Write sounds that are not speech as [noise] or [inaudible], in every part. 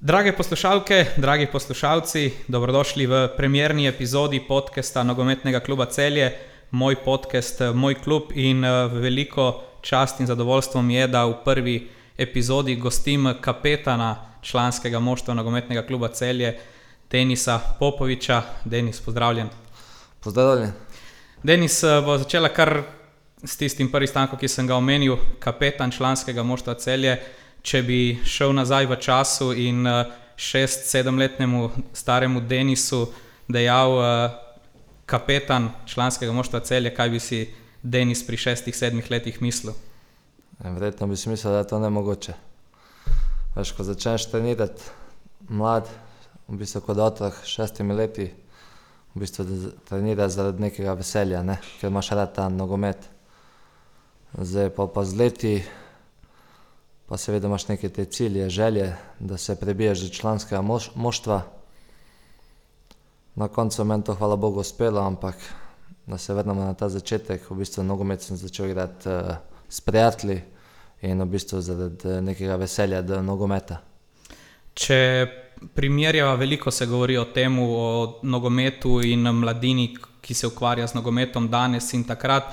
Drage poslušalke, dragi poslušalci, dobrodošli v premjerni epizodi podcasta Nogometnega kluba Celje, moj podcast, moj klub in veliko čast in zadovoljstvo mi je, da v prvi epizodi gostim kapetana članskega moštva Nogometnega kluba Celje, Denisa Popoviča. Denis, pozdravljen. Pozdravljen. Denis, bova začela kar s tistim prvim stavkom, ki sem ga omenil, kapetan članskega moštva Celje. Če bi šel nazaj v času in šest-, sedemletnemu staremu Denisu dejal: "Kapetan članskega moštva Celje." Kaj bi si Denis pri šestih, sedmih letih mislil? Verjetno bi si mislil, da je to nemogoče. Veš, ko začneš trenirati mlad, v bistvu kot otrok šestimi leti, v bistvu treniraš zaradi nekega veselja, ne, ker imaš rad ta nogomet. Zdaj pol pa z leti pa seveda imaš neke te cilje, želje, da se prebiješ do članskega moštva. Na koncu meni to hvala bogu uspelo, ampak da se vrnemo na ta začetek, v bistvu nogomet sem začel igrati s prijatelji in v bistvu zaradi nekega veselja do nogometa. Če primerjava, veliko se govori o tem, o nogometu in mladini, ki se ukvarja z nogometom danes in takrat.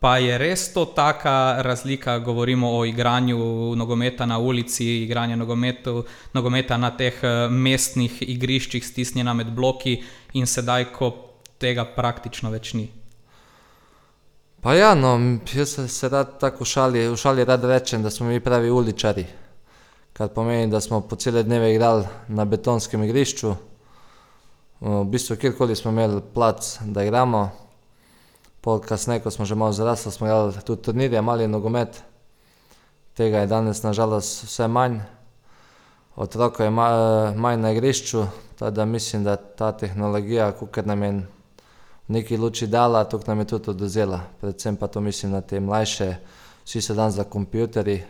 Pa je res to taka razlika, govorimo o igranju nogometa na ulici, igranju nogometu, nogometa na teh mestnih igriščih, stisnjena med bloki, in sedaj, ko tega praktično več ni? Pa ja, no, jaz se rad tako v šali, v šali rad rečem, da smo mi pravi uličarji. Kar pomeni, da smo po cele dneve igrali na betonskem igrišču. v bistvu kjerkoli smo imeli plac, da igramo. Pol kasneje, ko smo že malo zrasli, smo igrali tudi turnirje, mali nogomet. Tega je danes na žalost vse manj. Otrok je manj na igrišču, tako da mislim, da ta tehnologija, kakor nam je v neki luči dala, toliko nam je tudi odvzela. Predvsem pa to mislim na te mlajše, vsi so danes za kompjuterji.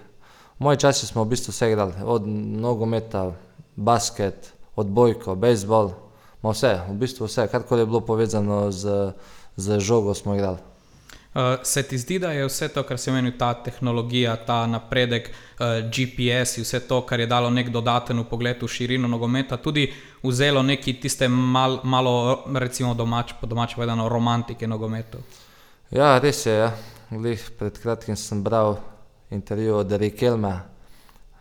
Moji časi smo v bistvu vse igrali, od nogometa, basket, odbojko, bejzbol, ma vse, v bistvu vse, karkoli je bilo povezano z z žogo, smo igrali. se ti zdi, da je vse to, kar si omenil, ta tehnologija, ta napredek, GPS, vse to, kar je dalo neki dodaten vpogled v širino nogometa, tudi vzelo nekaj tiste malo recimo po domače povedano romantike nogometu? Ja, res je, ja. Glih pred kratkim sem bral intervju od Riquelmea,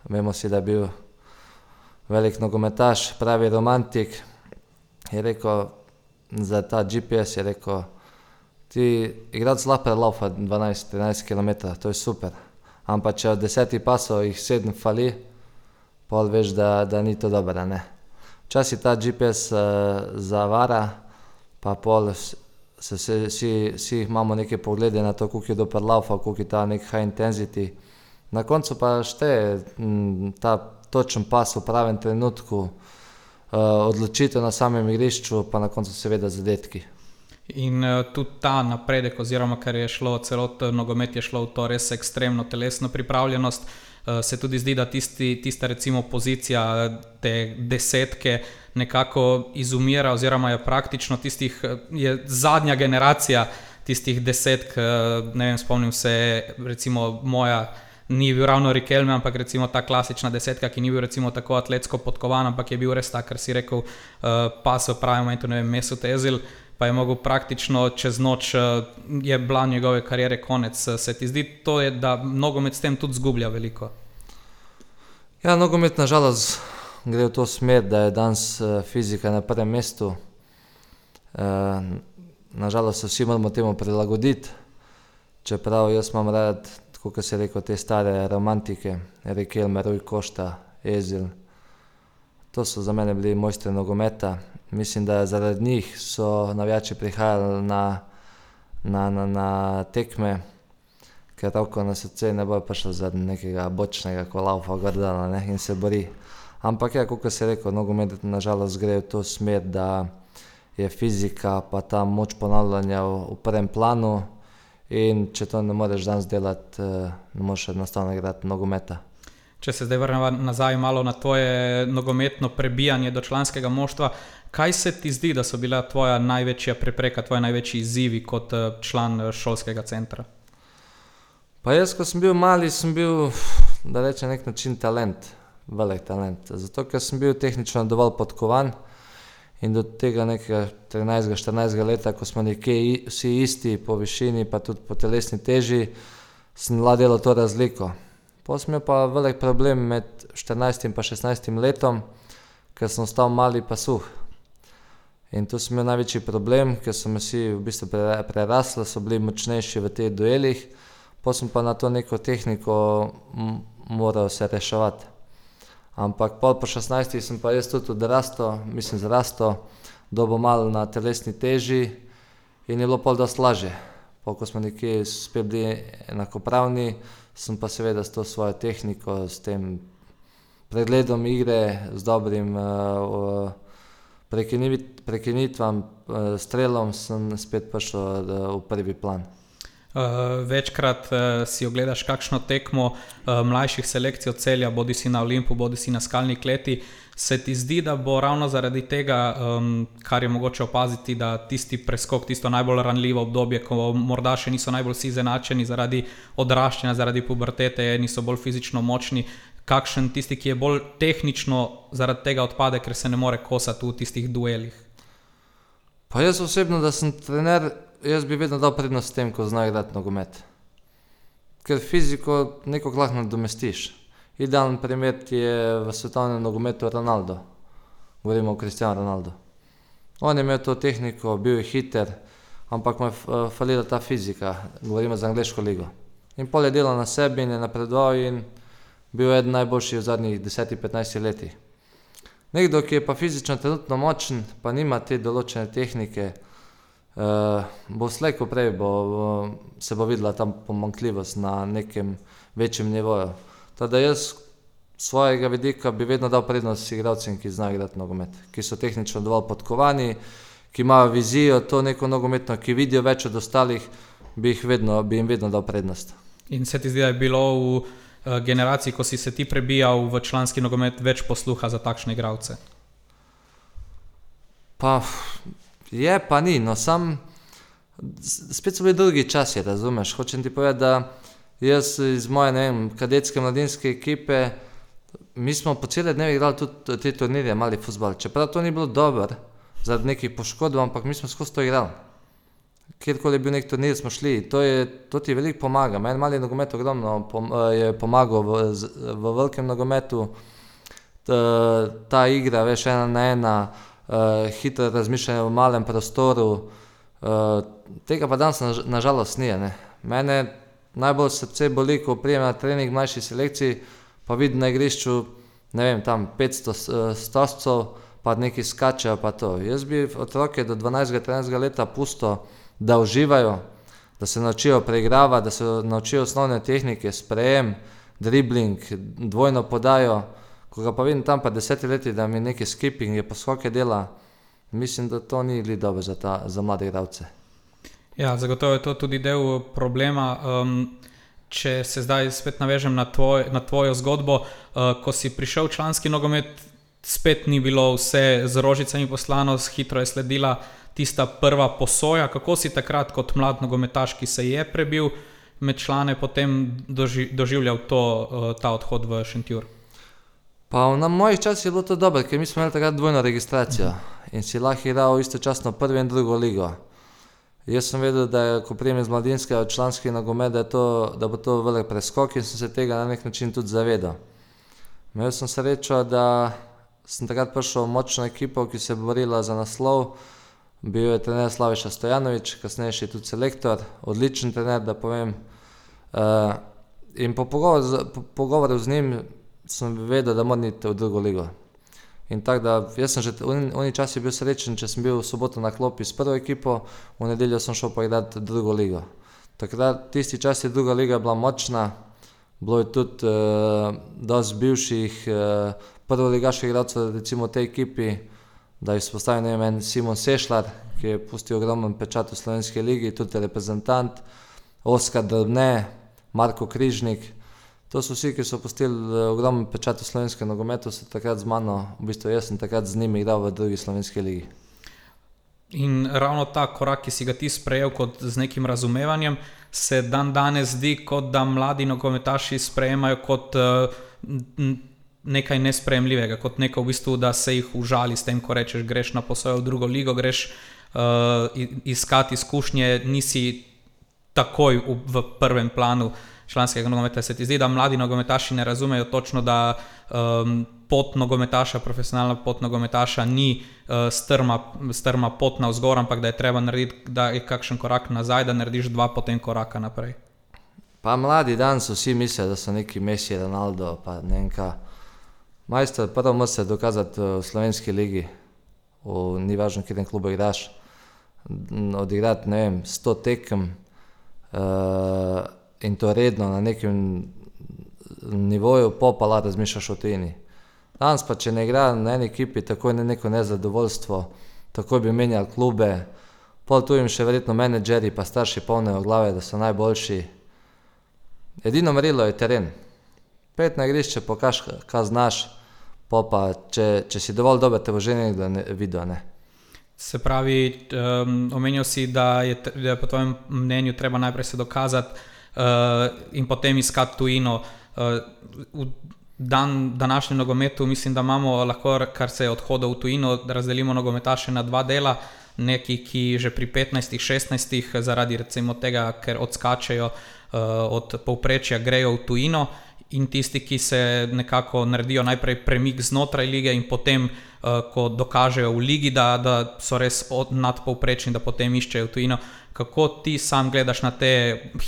vemo vsi, da je bil velik nogometaš, pravi romantik. Je rekel za ta GPS, je rekel: "Ti, igralec lahko dvanajst, trinajst kilometrov, to je super. Ampak če od desetih pasov jih sedem fali, pol veš, da, da ni to dobro, a ne." Včasih ta GPS zavara pa pol se vsi, imamo neke poglede na to, koliko je kdo prelavfal, koliko je ta neki high intensity. Na koncu pa šteje ta točen pas v pravem trenutku, odločitev na samem igrišču pa na koncu seveda zadetki. In tudi ta napredek, oziroma ker je šlo celoten nogomet je šlo v to res ekstremno telesno pripravljenost, se tudi zdi, da tisti, tista recimo pozicija te desetke nekako izumira oziroma je praktično tistih, je zadnja generacija tistih desetk, ne vem, spomnim se recimo moja, ni bil ravno Riquelme, ampak recimo ta klasična desetka, ki ni bil tako atletsko podkovan, ampak je bil res tak, kar si rekel, pas v pravem momentu, ne vem, Mesut Özil, pa je mogel praktično čez noč, je bila njegove kariere konec. Se ti zdi to, da nogomet s tem tudi izgublja veliko? Ja, nogomet na žalost gre v to smer, da je danes fizika na prvem mestu. na žalost se vsi moramo temu prilagoditi. Čeprav jaz imam rad, kot si rekel, te stare romantike, Riquelme, Rui Costa, Özil. To so za mene bili mojstri nogometa. Mislim, da zaradi njih so navijači prihajali na, na, na, na tekme, ker roko na srce, ne bojo prišli zaradi nekega bočnega, ko lavfa gor dol, a ne, in se bori. Ampak ja, kakor si rekel, nogomet na žalost gre v to smer, da je fizika pa ta moč ponavljanja v prvem planu, in če to ne moreš danes delati, ne moreš enostavno igrati nogometa. Če se zdaj vrneva nazaj malo na tvoje nogometno prebijanje do članskega moštva. Kaj se ti zdi, da so bila tvoja največja prepreka, tvoji največji izzivi kot član šolskega centra? Pa jaz, ko sem bil mali, sem bil, da rečem na neki način talent. velik talent. Zato, ker sem bil tehnično dovolj podkovan in do tega nekega 13-14 leta, ko smo nekje vsi isti po višini, pa tudi po telesni teži, sem lahko delal to razliko. Pol sem imel pa velik problem med 14 in pa 16 letom, ker sem ostal mali pa suh. In tu sem imel največji problem, ker so me vsi v bistvu prerasli, so bili močnejši v teh duelih, pol sem pa na to neko tehniko moral se reševati. Ampak pol po šestnajstih sem pa jaz tudi odrastel, mislim zrastel, dobil malo na telesni teži in je bilo pol dosti lažje. Pol ko smo nekje spet bili enakopravni, sem pa seveda s to svojo tehniko, s tem pregledom igre, z dobrim prekinitvam, strelom sem spet prišel v prvi plan. Večkrat si ogledaš kakšno tekmo mlajših selekcij od Celja, bodisi na Olimpu bodisi na Skalni kleti. Se ti zdi, da bo ravno zaradi tega, kar je mogoče opaziti, da tisti preskok, tisto najbolj ranljivo obdobje, ko morda še niso najbolj vsi izenačeni zaradi odraščanja, zaradi pubertete, eni so bolj fizično močni, kakšen tisti, ki je bolj tehnično, zaradi tega odpade, ker se ne more kosati v tistih duelih? Pa jaz osebno, da sem trener, jaz bi vedno dal prednost tem, ko znajo igrati nogomet. Ker fiziko nekako lahko nadomestiš. Idealen primer ti je v svetovnem nogometu Ronaldo. Govorimo o Cristianu Ronaldu. On je imel to tehniko, bil je hiter, ampak mu je falila ta fizika, govorimo za angleško ligo. In pol je delal na sebi in je napredoval in bil eden najboljših v zadnjih desetih, petnajstih letih. Nekdo, ki je pa fizično trenutno močen, pa nima te določene tehnike, bo slej ko prej bo, se bo videla ta pomanjkljivost na nekem večjem nivoju. Tako da jaz s svojega vidika bi vedno dal prednost igralcem, ki znajo igrati nogomet. Ki so tehnično dovolj podkovani, ki imajo vizijo, to neko nogometno, ki vidijo več od ostalih, bi jih vedno, bi jim vedno dal prednost. In se ti zdi, da je bilo v generaciji, ko si se ti prebijal v članski nogomet, več posluha za takšne igralce? Pa je pa ni, no, samo spet so bili drugi časi, razumeš, hočem ti povedati, da jaz iz moje, ne vem, kadetske, mladinske ekipe, mi smo po cele dneve igrali tudi te turnirje, mali fuzbal, čeprav to ni bilo dobro zaradi nekih poškodb, ampak mi smo skozi to igrali. Kjerkoli je bil neki turnir, smo šli, to je, to ti veliko pomaga, meni mali nogomet ogromno je pomagal v v velikem nogometu. ta igra, veš, ena na ena, hitro razmišljanje v malem prostoru, tega pa danes na žalost ni, ne. Mene najbolj srce boli, ko pridem na trening mlajših selekcij, pa vidim na igrišču, ne vem, tam petsto stožcev pa nekaj skačejo pa to. Jaz bi otroke do dvanajstega, trinajstega leta pustil, da uživajo, da se naučijo preigravati, da se naučijo osnovne tehnike, sprejem, dribling, dvojno podajo. Ko ga pa vidim tam pri desetih letih, da mi neke skipinge pa skoke dela, mislim, da to ni glih dobro za za mlade igralce. Ja, zagotovo je to tudi del problema, če se zdaj spet navežem na na tvojo zgodbo, ko si prišel v članski nogomet, spet ni bilo vse z rožicami poslano, hitro je sledila tista prva posoja, kako si takrat kot mlad nogometaš, ki se je prebil med člane, potem doživljal to, ta odhod v Šentjur? Pa na mojih časih je bilo to dobro, ker mi smo imeli takrat dvojno registracijo in si lahko igral istočasno prvo in drugo ligo. Jaz sem vedel, da je, ko pridem iz mladinskega v članski nogomet, da to, da bo to velik preskok, in sem se tega na neki način tudi zavedal. Imel sem srečo, da sem takrat prišel v močno ekipo, ki se je borila za naslov, bil je trener Slaviša Stojanović, kasnejši tudi selektor, odličen trener, da povem. in po pogovoru po pogovoru z njim sem vedel, da moram iti v drugo ligo. In tako da, jaz sem že oni časi bil srečen, če sem bil v soboto na klopi s prvo ekipo, v nedeljo sem šel pa igrat drugo ligo. Takrat, tisti čas je druga liga bila močna, bilo je tudi dosti bivših prvoligaških igralcev recimo v tej ekipi, da izpostavim, ne vem, en Simon Sešlar, ki je pustil ogromen pečat v slovenski ligi, tudi reprezentant, Oskar Drobne, Marko Križnik, to so vsi, ki so pustili ogromen pečat v slovenskem nogometu, so takrat z mano, v bistvu jaz sem takrat z njimi igral v drugi slovenski ligi. In ravno ta korak, ki si ga ti sprejel kot z nekim razumevanjem, se dandanes zdi, kot da mladi nogometaši sprejemajo kot nekaj nespremljivega, kot neko v bistvu, da se jih užali s tem, ko rečeš, greš na posojo v drugo ligo, greš uh, iskati izkušnje, nisi takoj v, v prvem planu članskega nogometa. Se ti zdi, da mladi nogometaši ne razumejo točno, da um, pot nogometaša, profesionalna pot nogometaša ni uh, strma, strma pot na vzgor, ampak da je treba narediti, da je kakšen korak nazaj, da narediš dva, potem koraka naprej. Pa mladi danes vsi mislijo, da so neki Messi, Ronaldo, pa ne vem kaj. Majster, prvo moraš se dokazati v slovenski ligi, v, ni važno, kje ten klub igraš. Odigrati, ne vem, 100 tekem uh, in to redno na nekem nivoju, pa pa lahko razmišljaš o tujini. Danes pa, če ne igra na eni ekipi, tako je neko nezadovoljstvo, tako bi menjali klube, pol tu jim še verjetno menedžeri, pa starši polnejo glave, da so najboljši. Edino merilo je teren. Pet na igrišče, pokaž, kaj znaš, pa pa, če, če si dovolj dober, te bo že nekdo ne, videl. Ne. Se pravi, um, omenil si, da je, da je po tvojem mnenju treba najprej se dokazati in potem iskati tujino. Uh, v dan, današnjem nogometu mislim, da imamo lahko, kar se je odhodov v tujino, razdelimo nogometaše na dva dela. Neki, ki že pri 15-16, zaradi recimo tega, ker odskačejo uh, od povprečja, grejo v tujino, in tisti, ki se nekako naredijo najprej premik znotraj lige, in potem, uh, ko dokažejo v ligi, da, da so res nadpovprečni, da potem iščejo tujino. Kako ti sam gledaš na te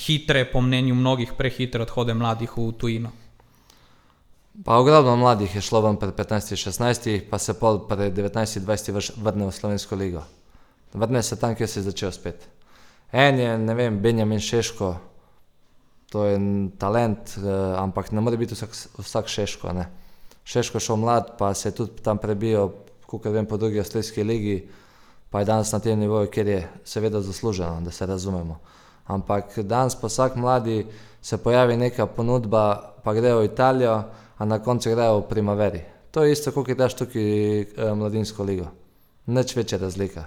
hitre, po mnenju mnogih, prehitre odhode mladih v tujino? Pa ogromno mladih je šlo ven pred 15-16, pa se pol pred 19-20 vrne v Slovensko ligo. Vrne se tam, kjer se je začel spet. En je, ne vem, Benjamin Šeško, to je talent, eh, ampak ne more biti vsak, vsak Šeško. Ne. Šeško je šel mlad, pa se je tudi tam prebil, kot vem, po drugi avstrijski ligi, pa je danes na tem nivoju, kjer je seveda zasluženo, da se razumemo. Ampak danes pa vsak mladi se pojavi neka ponudba, pa grejo v Italijo, a na koncu grejo v Primaveri. To je isto, kot je daš tukaj eh, mladinsko ligo. Nič večja razlika.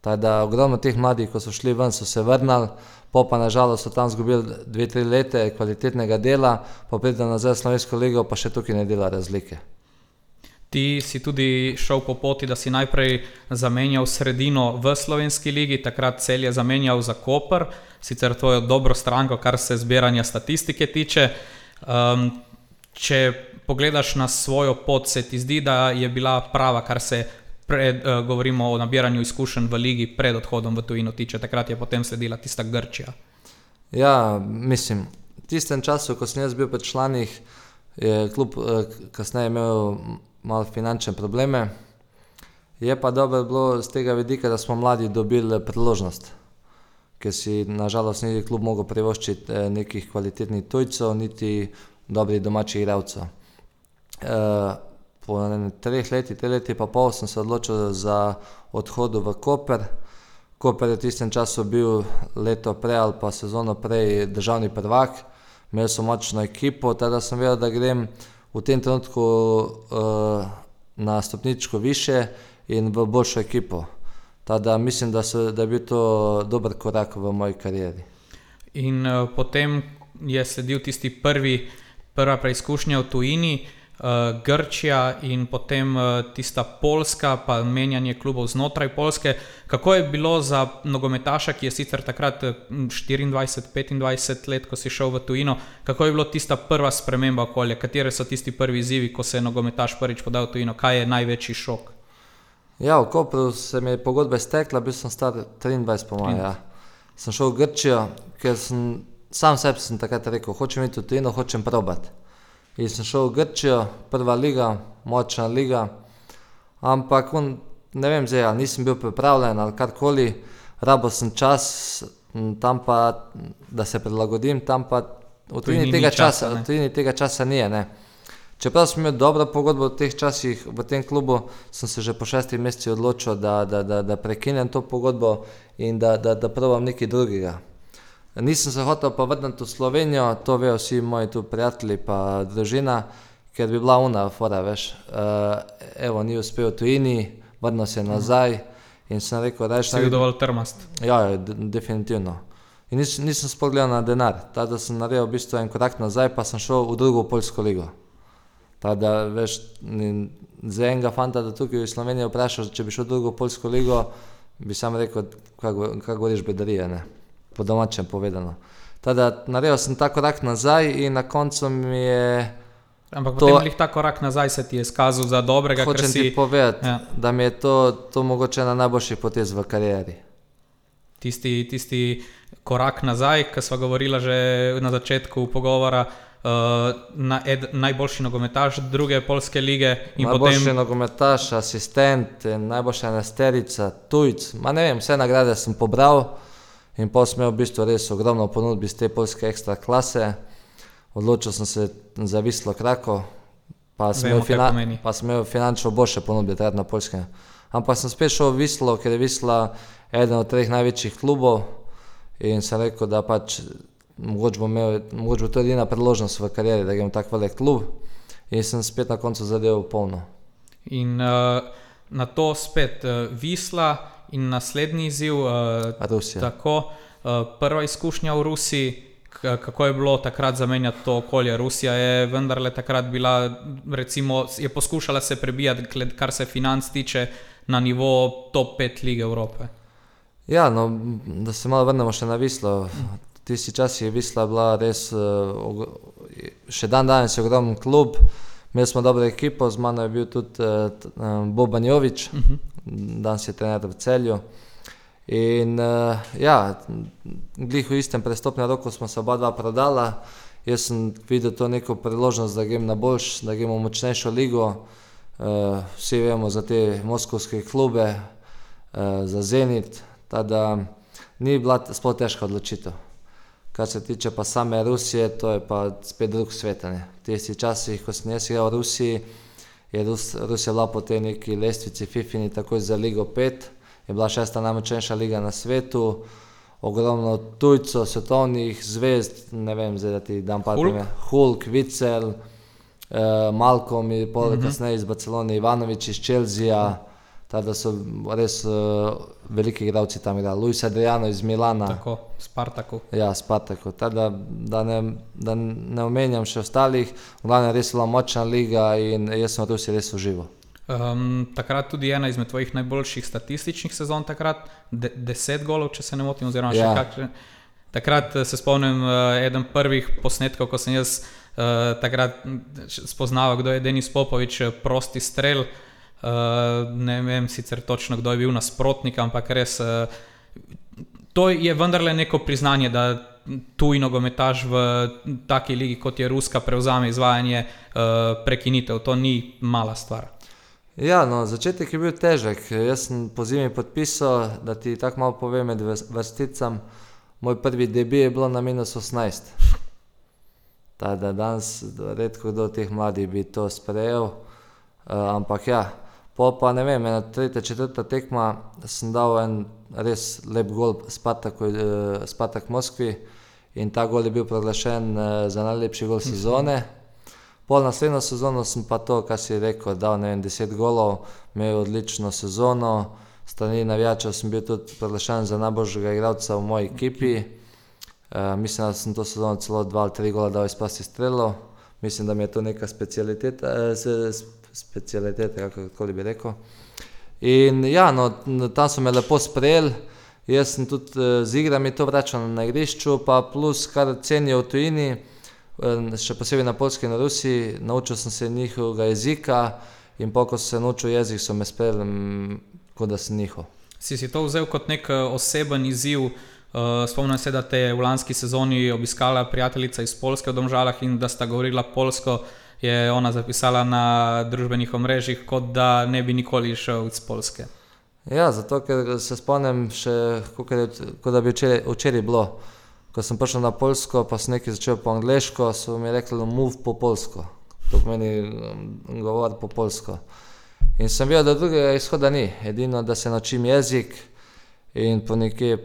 Tako da ogromno teh mladih, ko so šli ven, so se vrnili, po pa nažalost so tam izgubili dve, tri leta kvalitetnega dela, pa pridejo nazaj v Slovensko ligo, pa še tukaj ne dela razlike. Ti si tudi šel po poti, da si najprej zamenjal sredino v Slovenski ligi, takrat cel je zamenjal za Koper, sicer to je dobro stranko, kar se zbiranja statistike tiče. Um, če pogledaš na svojo pot, se ti zdi, da je bila prava, kar se pred, uh, govorimo o nabiranju izkušenj v ligi pred odhodom v tujino tiče. Takrat je potem sledila tista Grčija. Ja, mislim, v tistem času, ko sem jaz bil pri članih, je kljub uh, kasneje imel malo finančne probleme. Je pa dobro bilo z tega vidika, da smo mladi dobili priložnost, ker si nažalost ni kljub mogel privoščiti eh, nekih kvalitetnih tujcev, niti dobrih domačih igralcev. E, po ne, treh letih, tri leti pa pol sem se odločil za odhod v Koper. Koper je v tistem času bil leto prej ali pa sezono prej državni prvak, imel so močno ekipo, teda sem vedel, da grem v tem trenutku uh, na stopničko više in v boljšo ekipo. Teda mislim, da, so, da je bil to dober korak v moji karieri. In uh, potem je sledil tisti prvi, prva preizkušnja v tujini uh, Grčija in potem uh, tista Poljska, pa menjanje klubov znotraj Poljske. Kako je bilo za nogometaša, ki je sicer takrat 24-25 let, ko si šel v tujino, kako je bilo tista prva sprememba okolja, kateri so tisti prvi izzivi, ko se je nogometaš prvič podal v tujino, kaj je največji šok? Ja, v Kopru se mi je pogodba iztekla, bil sem star 23, po mojem. Ja. Sem šel v Grčijo, ker sem sam sebi takrat rekel: hočem iti v tujino, hočem probati. In sem šel v Grčijo, prva liga, močna liga. Ampak ne vem, zdaj, nisem bil pripravljen ali karkoli, rabo sem čas, tam pa, da se prilagodim, tam pa v tujini tega, časa, časa, tega časa ni. Ne. Čeprav sem imel dobro pogodbo v teh časih v tem klubu, sem se že po šestih mesecih odločil, da, da, da, da prekinem to pogodbo in da, da, da probam nekaj drugega. Nisem se hotel pa vrniti v Slovenijo, to vejo vsi moji tu prijatelji pa družina, ker bi bila una fora, veš. Uh, evo, ni uspel v tujini, vrnil se nazaj in sem rekel, da je še... Si bil dovolj trmast. Ja, ja definitivno. In nis, nisem spogledal na denar, tada sem naredil v bistvu en korak nazaj, pa sem šel v drugo polsko ligo. Tako da, veš, za enega fanta, da tukaj v Sloveniji vprašaš, če bi šel v drugo polsko ligo, bi sam rekel, kako kako govoriš bedarije, ne. Po domačem povedano. Tako da naredil sem ta korak nazaj in na koncu mi je, Ampak To- potem glih ta korak nazaj se ti je izkazal za dobrega, hočem si ti povedati, Ja. da mi je to, to mogoče ena najboljših potez v karieri. tisti, tisti korak nazaj, ki smo govorili že na začetku pogovora. Uh, na ed, najboljši nogometaš druge polske lige Najboljši potem nogometaš, asistent, najboljša nasterica, tujc. Ma ne vem, vse nagrade sem pobral in pa sem imel v bistvu res ogromno ponudb iz te polske ekstra klase. Odločil sem se za Vislo Krako, pa sem, Vemo, imel, pa sem imel finančno boljše ponudbe takrat na polskem. Ampak sem spet šel v Vislo, ker je Visla eden od treh največjih klubov in sem rekel, da pač mogoče bo, imel, mogoče bo to edina priložnost v karieri, da grem v tak velik klub in sem spet na koncu zadev polno. In uh, na to spet uh, Visla in naslednji izziv, uh, Rusija. tako uh, prva izkušnja v Rusiji, kako je bilo takrat zamenjati to okolje. Rusija je vendarle takrat bila, recimo, je poskušala se prebijati, kar se financ tiče, na nivo top 5 lige Evrope. Ja, no, da se malo vrnemo še na Vislo. Tisti čas je Visla bila res, uh, og- še dan danes je ogromen klub. Imeli smo dobro ekipo, z mano je bil tudi uh, Boban Jovič, Uh -huh. danes je trener v celju. In uh, ja, glih v istem prestopnem roku smo se oba dva prodala. Jaz sem videl to neko priložnost, da grem na boljš, da grem v močnejšo ligo. Uh, vsi vemo za te moskovske klube, uh, za Zenit, tako da ni bila sploh težka odločitev. Kar se tiče pa same Rusije, to je pa spet drug svet. ne. V tistih časih, ko sem jaz igral v Rusiji, je Rus, Rusija bila po tej neki lestvici FIFINI takoj za Ligo 5, je bila šesta najmočnejša liga na svetu, ogromno tujcev, svetovnih zvezd, ne vem, zdaj da ti dam pa primer. Hulk, Vicel, uh, Malcolm in pol uh -huh. kasneje iz Barcelone, Ivanovič iz Čelzija, tako da so res uh, veliki igralci tam igrali. Luis Adriano iz Milana. Tako, Spartaku. Ja, Spartaku. Tako Da, da, ne, da ne omenjam še ostalih, v glavnem res bila močna liga in jaz sem v Rusiji res užival. Um, takrat tudi ena izmed tvojih najboljših statističnih sezon, takrat de, deset golov, če se ne motim, oziroma še Ja. kakšne. Takrat eh, se spomnim uh, eden prvih posnetkov, ko sem jaz uh, takrat m, š- spoznaval, kdo je Denis Popovič, prosti strel. Uh, ne vem sicer točno, kdo je bil nasprotnik, ampak res. Uh, To je vendarle neko priznanje, da tuj nogometaš v taki ligi, kot je Ruska, prevzame izvajanje uh, prekinitev. To ni mala stvar. Ja, no, začetek je bil težek. Jaz sem po zimi podpisal, da ti tako malo povem med vrs- vrsticam. Moj prvi debi je bilo na minus 18. Tako da danes redko kdo od teh mladih bi to sprejel. Uh, ampak ja, po pa ne vem, ena tretja, četrta tekma sem dal en res lep gol Spartaku, uh, Spartak Moskvi in ta gol je bil proglašen uh, za najlepši gol sezone. Pol naslednjo sezono sem pa to, kar si rekel, dal ne vem, 10 golov, imel odlično sezono, strani navijačev sem bil tudi proglašen za najboljšega igralca v moji ekipi. Uh, mislim, da sem to sezono celo 2 ali 3 gola dal iz prostih strelov. Mislim, da mi je to neka specialiteta, eh, s- s- specialiteta, kako bi rekel. In ja, no, n- tam so me lepo sprejeli, jaz sem tudi eh, z igrami to vračal na igrišču, pa plus kar cenijo v tujini, eh, še posebej na Polski in Rusiji, naučil sem se njihovega jezika in pa ko sem se naučil jezik, so me sprejeli, kot da sem njihov. Si si to vzel kot nek eh, oseben izziv? Uh, spomnim se, da te je v lanski sezoni obiskala prijateljica iz Polske v Domžalah in da sta govorila polsko. Je ona zapisala na družbenih omrežjih, kot da ne bi nikoli šel iz Polske. Ja, zato ker se spomnim še, kot da bi včeraj, včeraj bilo. Ko sem prišel na Polsko, pa sem nekaj začel po angliško, so mi rekli, move po polsko. To pomeni um, govor po polsko. In sem videl, da drugega izhoda ni, edino da se naučim jezik in po nekje,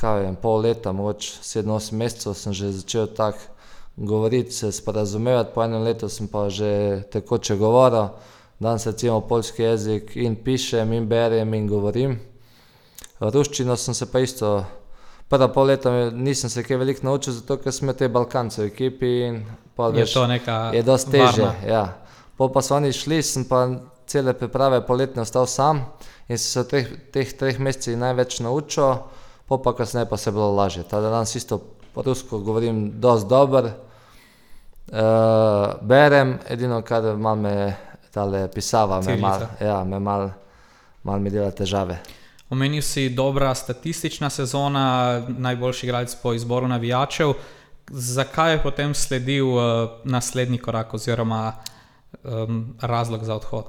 kaj vem, pol leta, mogoče 7-8 mesecev sem že začel tako govoriti, se sporazumevati, po enem letu sem pa že tekoče govoril. Danes recimo polski jezik in pišem, in berem, in govorim. Ruščino sem se pa isto, prva pol leta nisem se kaj veliko naučil, zato ker smo te Balkance v ekipi in pa Je veš, to neka je dosti teže. varna. Ja. Po pa so oni šli, sem pa cele priprave poletne ostal sam in sem se v teh, teh treh mesecih največ naučil, po pa kasneje pa se je bilo lažje. Ta da danes isto rusko govorim dosti dobro, berem, edino kar malo me tale pisava me malo, Cilica. ja, me malo, malo mi dela težave. Omenil si dobra statistična sezona, najboljši igralec po izboru navijačev. Zakaj je potem sledil uh, naslednji korak oziroma um, razlog za odhod?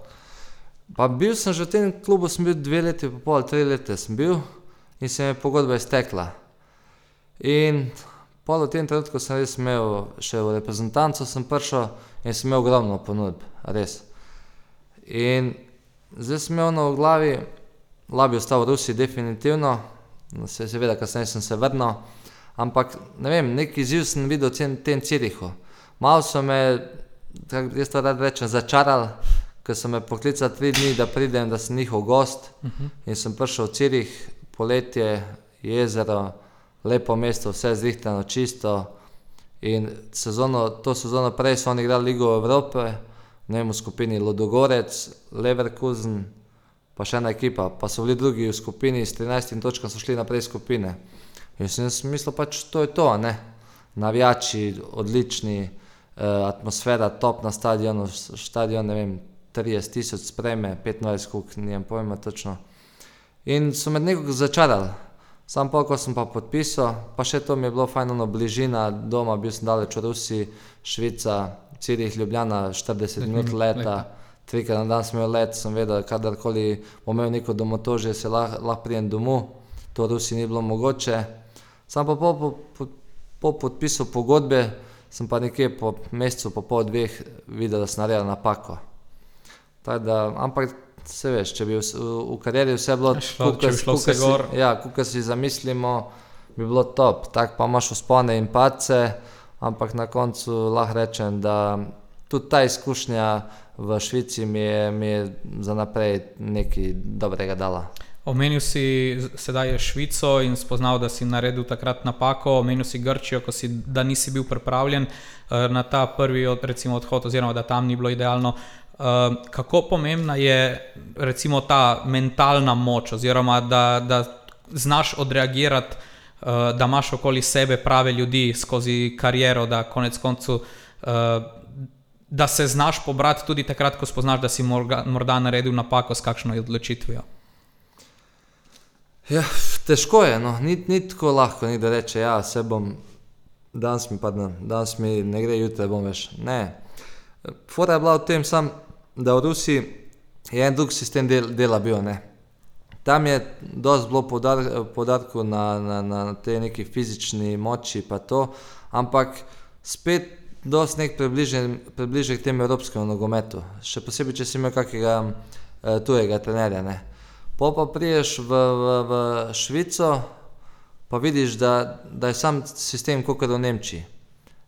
Pa bil sem že v tem klubu, sem bil dve leti, pol, tri leta sem bil in se mi je pogodba iztekla. In pol v tem trenutku sem res imel, še v reprezentanco sem prišel in sem imel ogromno ponudb, res. In zdaj sem imel v glavi, lahko bi ostal v Rusiji definitivno, no, se seveda kasneje sem se vrnil, ampak ne vem, neki izziv sem videl v tem, tem Cirihu. Malo so me, tako jaz to rad rečem, začarali, ker so me poklicali tri dni, da pridem, da sem njihov gost. Uh -huh. In sem prišel v Cirih, poletje, jezero, lepo mesto, vse zrihtano, čisto. In sezono, to sezono prej so oni igrali Ligo Evrope, ne vem, v skupini Lodogorec, Leverkusen, pa še ena ekipa, pa so bili drugi v skupini s 13 točkami, so šli naprej skupine. In sem mislil, pač to je to, ne. Navijači, odlični, eh, atmosfera, top na stadionu, stadion, ne vem, 30 tisoč sprejme, 25 kuk, nijem pojma točno. In so me nekako začarali. Sam pa, ko sem pa podpisal, pa še to mi je bilo fajn, no bližina doma, bil sem daleč v Rusiji, Švica, Cirih, Ljubljana, 40 minut leta, trikrat na dan sem imel let, sem vedel, kadarkoli bom imel neko domotožje, se lahko lah prijem domov, to v Rusiji ni bilo mogoče. Sam pa po, po, po, po podpisu pogodbe sem pa nekje po mesecu, po pol dveh videl, da sem naredil napako. Tako Da, ampak se veš, če bi v, v, karieri vse bilo če bi si- vse si-. Ja, kot si zamislimo, bi bilo top. Tako pa imaš uspone in pace, ampak na koncu lahko rečem, da tudi ta izkušnja v Švici mi je, mi je za naprej nekaj dobrega dala. Omenil si sedaj Švico in spoznal, da si naredil takrat napako, omenil si Grčijo, si, da nisi bil pripravljen eh, na ta prvi od, recimo, odhod, oziroma da tam ni bilo idealno. Eh, Kako pomembna je recimo ta mentalna moč, oziroma da, da znaš odreagirati, eh, da imaš okoli sebe prave ljudi skozi kariero, da konec koncev. eh, Da se znaš pobrati tudi takrat, ko spoznaš, da si morga, morda naredil napako s kakšno odločitvijo. Ja, težko je, no. ni, ni tako lahko, ni da reče, ja, se bom, danes mi padne, danes mi ne gre, jutri bom več. Ne. Fora je bila v tem, sam, da v Rusiji je en drug sistem del, dela bil. Ne. Tam je dosti bilo poudar, poudarkov na, na, na tej neki fizični moči, pa to, ampak spet dosti nek približen, približek temu evropskemu nogometu. Še posebej, če si imel kakega eh, tujega trenerja. Ne. Po pa priješ v, v, v Švico, pa vidiš, da, da je sam sistem kot v Nemčiji.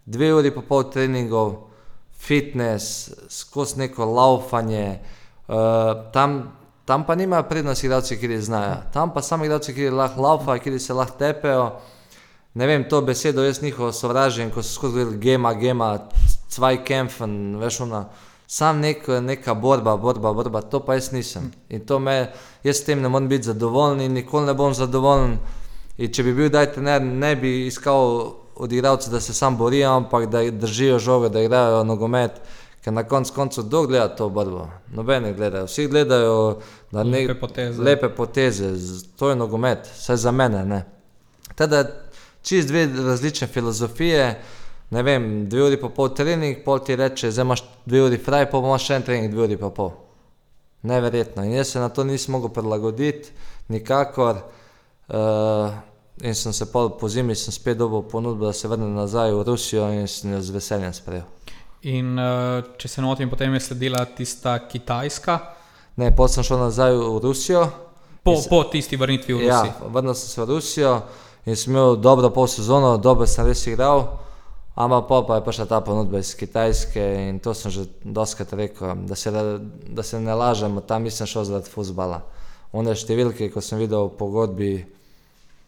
Dve uri pa pol treningov, fitness, skozi neko laufanje, uh, tam, tam pa nimajo prednosti igralci, ki znajo. Tam pa samo igralci, ki lahko laufajo, ki se lahko tepejo. Ne vem, to besedo jaz njihovo sovražim, ko so skozi gema, gema, Zweikämpfen, veš ona. Sam nek, neka borba, borba, borba, to pa jaz nisem. In to me, jaz s tem ne morem biti zadovoljen in nikoli ne bom zadovoljen. In če bi bil daj trener, ne bi iskal od igralcev, da se sam borijo, ampak da držijo žogo, da igrajo nogomet. Ker na koncu koncev kdo gleda to borbo? Nobene gledajo, vsi gledajo na nek- Lepe poteze. lepe poteze, to je nogomet, vsaj za mene. Ne. Teda čist dve različne filozofije, ne vem, dve uri pa pol trening, pol ti reče, zdaj imaš dve uri fraj, pa imaš še en trening, dve uri pa pol. Neverjetno. In jaz se na to nisem mogel prilagoditi, nikakor. Uh, in sem se pol po zimi sem spet dobil ponudbo, da se vrnem nazaj v Rusijo in sem jo z veseljem sprejel. In uh, če se ne motim, potem je sledila tista Kitajska, Ne, pol sem šel nazaj v Rusijo. po, se- po tisti vrnitvi v Ja, Rusijo. vrnil sem se v Rusijo in sem imel dobro pol sezono, dobro sem res igral, ampak pol pa je prišla ta ponudba iz Kitajske in to sem že doskrat rekel, da se, da se ne lažemo, tam nisem šel zaradi futbola. One številke, ko sem videl v pogodbi,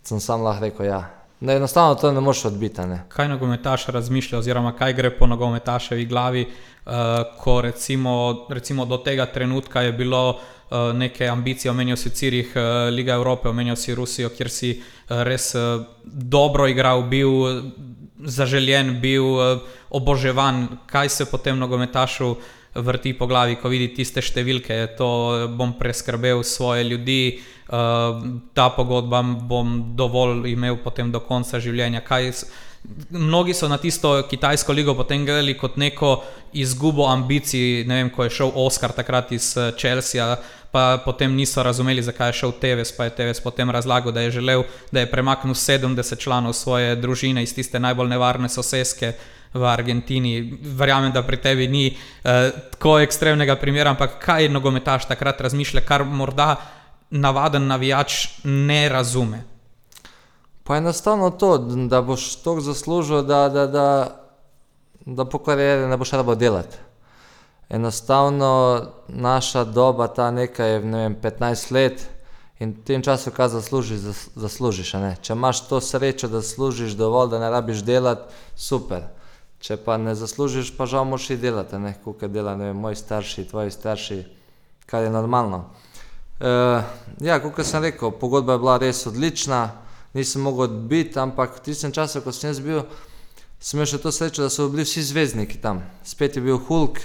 sem sam lahko rekel, ja, Da enostavno to ne moreš odbiti. Ne. Kaj nogometaš razmišlja, oziroma kaj gre po nogometaševi glavi, uh, ko recimo, recimo do tega trenutka je bilo uh, neke ambicije, omenil si Cirih, uh, Liga Evrope, omenil si Rusijo, kjer si uh, res uh, dobro igral, bil zaželjen, bil uh, oboževan. Kaj se potem nogometašu vrti po glavi, ko vidi tiste številke, to bom preskrbel svoje ljudi. Uh, ta pogodba bom dovolj imel potem do konca življenja. Kaj, mnogi so na tisto kitajsko ligo potem gledali kot neko izgubo ambicij. Ne vem, ko je šel Oscar takrat iz eh, Chelsea, pa potem niso razumeli, zakaj je šel Tevez. Pa je Tevez potem razlagal, da je želel, da je premaknil 70 članov svoje družine iz tiste najbolj nevarne soseske. V Argentini, verjamem, da pri tebi ni eh, tako ekstremnega primera, ampak kaj nogometaš takrat razmišlja, kar morda navaden navijač ne razume. Pa enostavno to, da boš toliko zaslužil, da, da, da, da po karieri ne boš rabo delati. Enostavno naša doba, ta nekaj je ne vem, 15 let in v tem času, kaj zaslužiš, zas- zaslužiš. Če imaš to srečo, da zaslužiš dovolj, da ne rabiš delati, super. Če pa ne zaslužiš, pa žal moraš delati, kot dela vem, moji starši, tvoji starši, kar je normalno. Uh, ja, kot sem rekel, pogodba je bila res odlična, nisem mogel biti, ampak v tistem času, ko sem jaz bil, sem imel še to srečo, da so bili vsi zvezdniki tam. Spet je bil Hulk,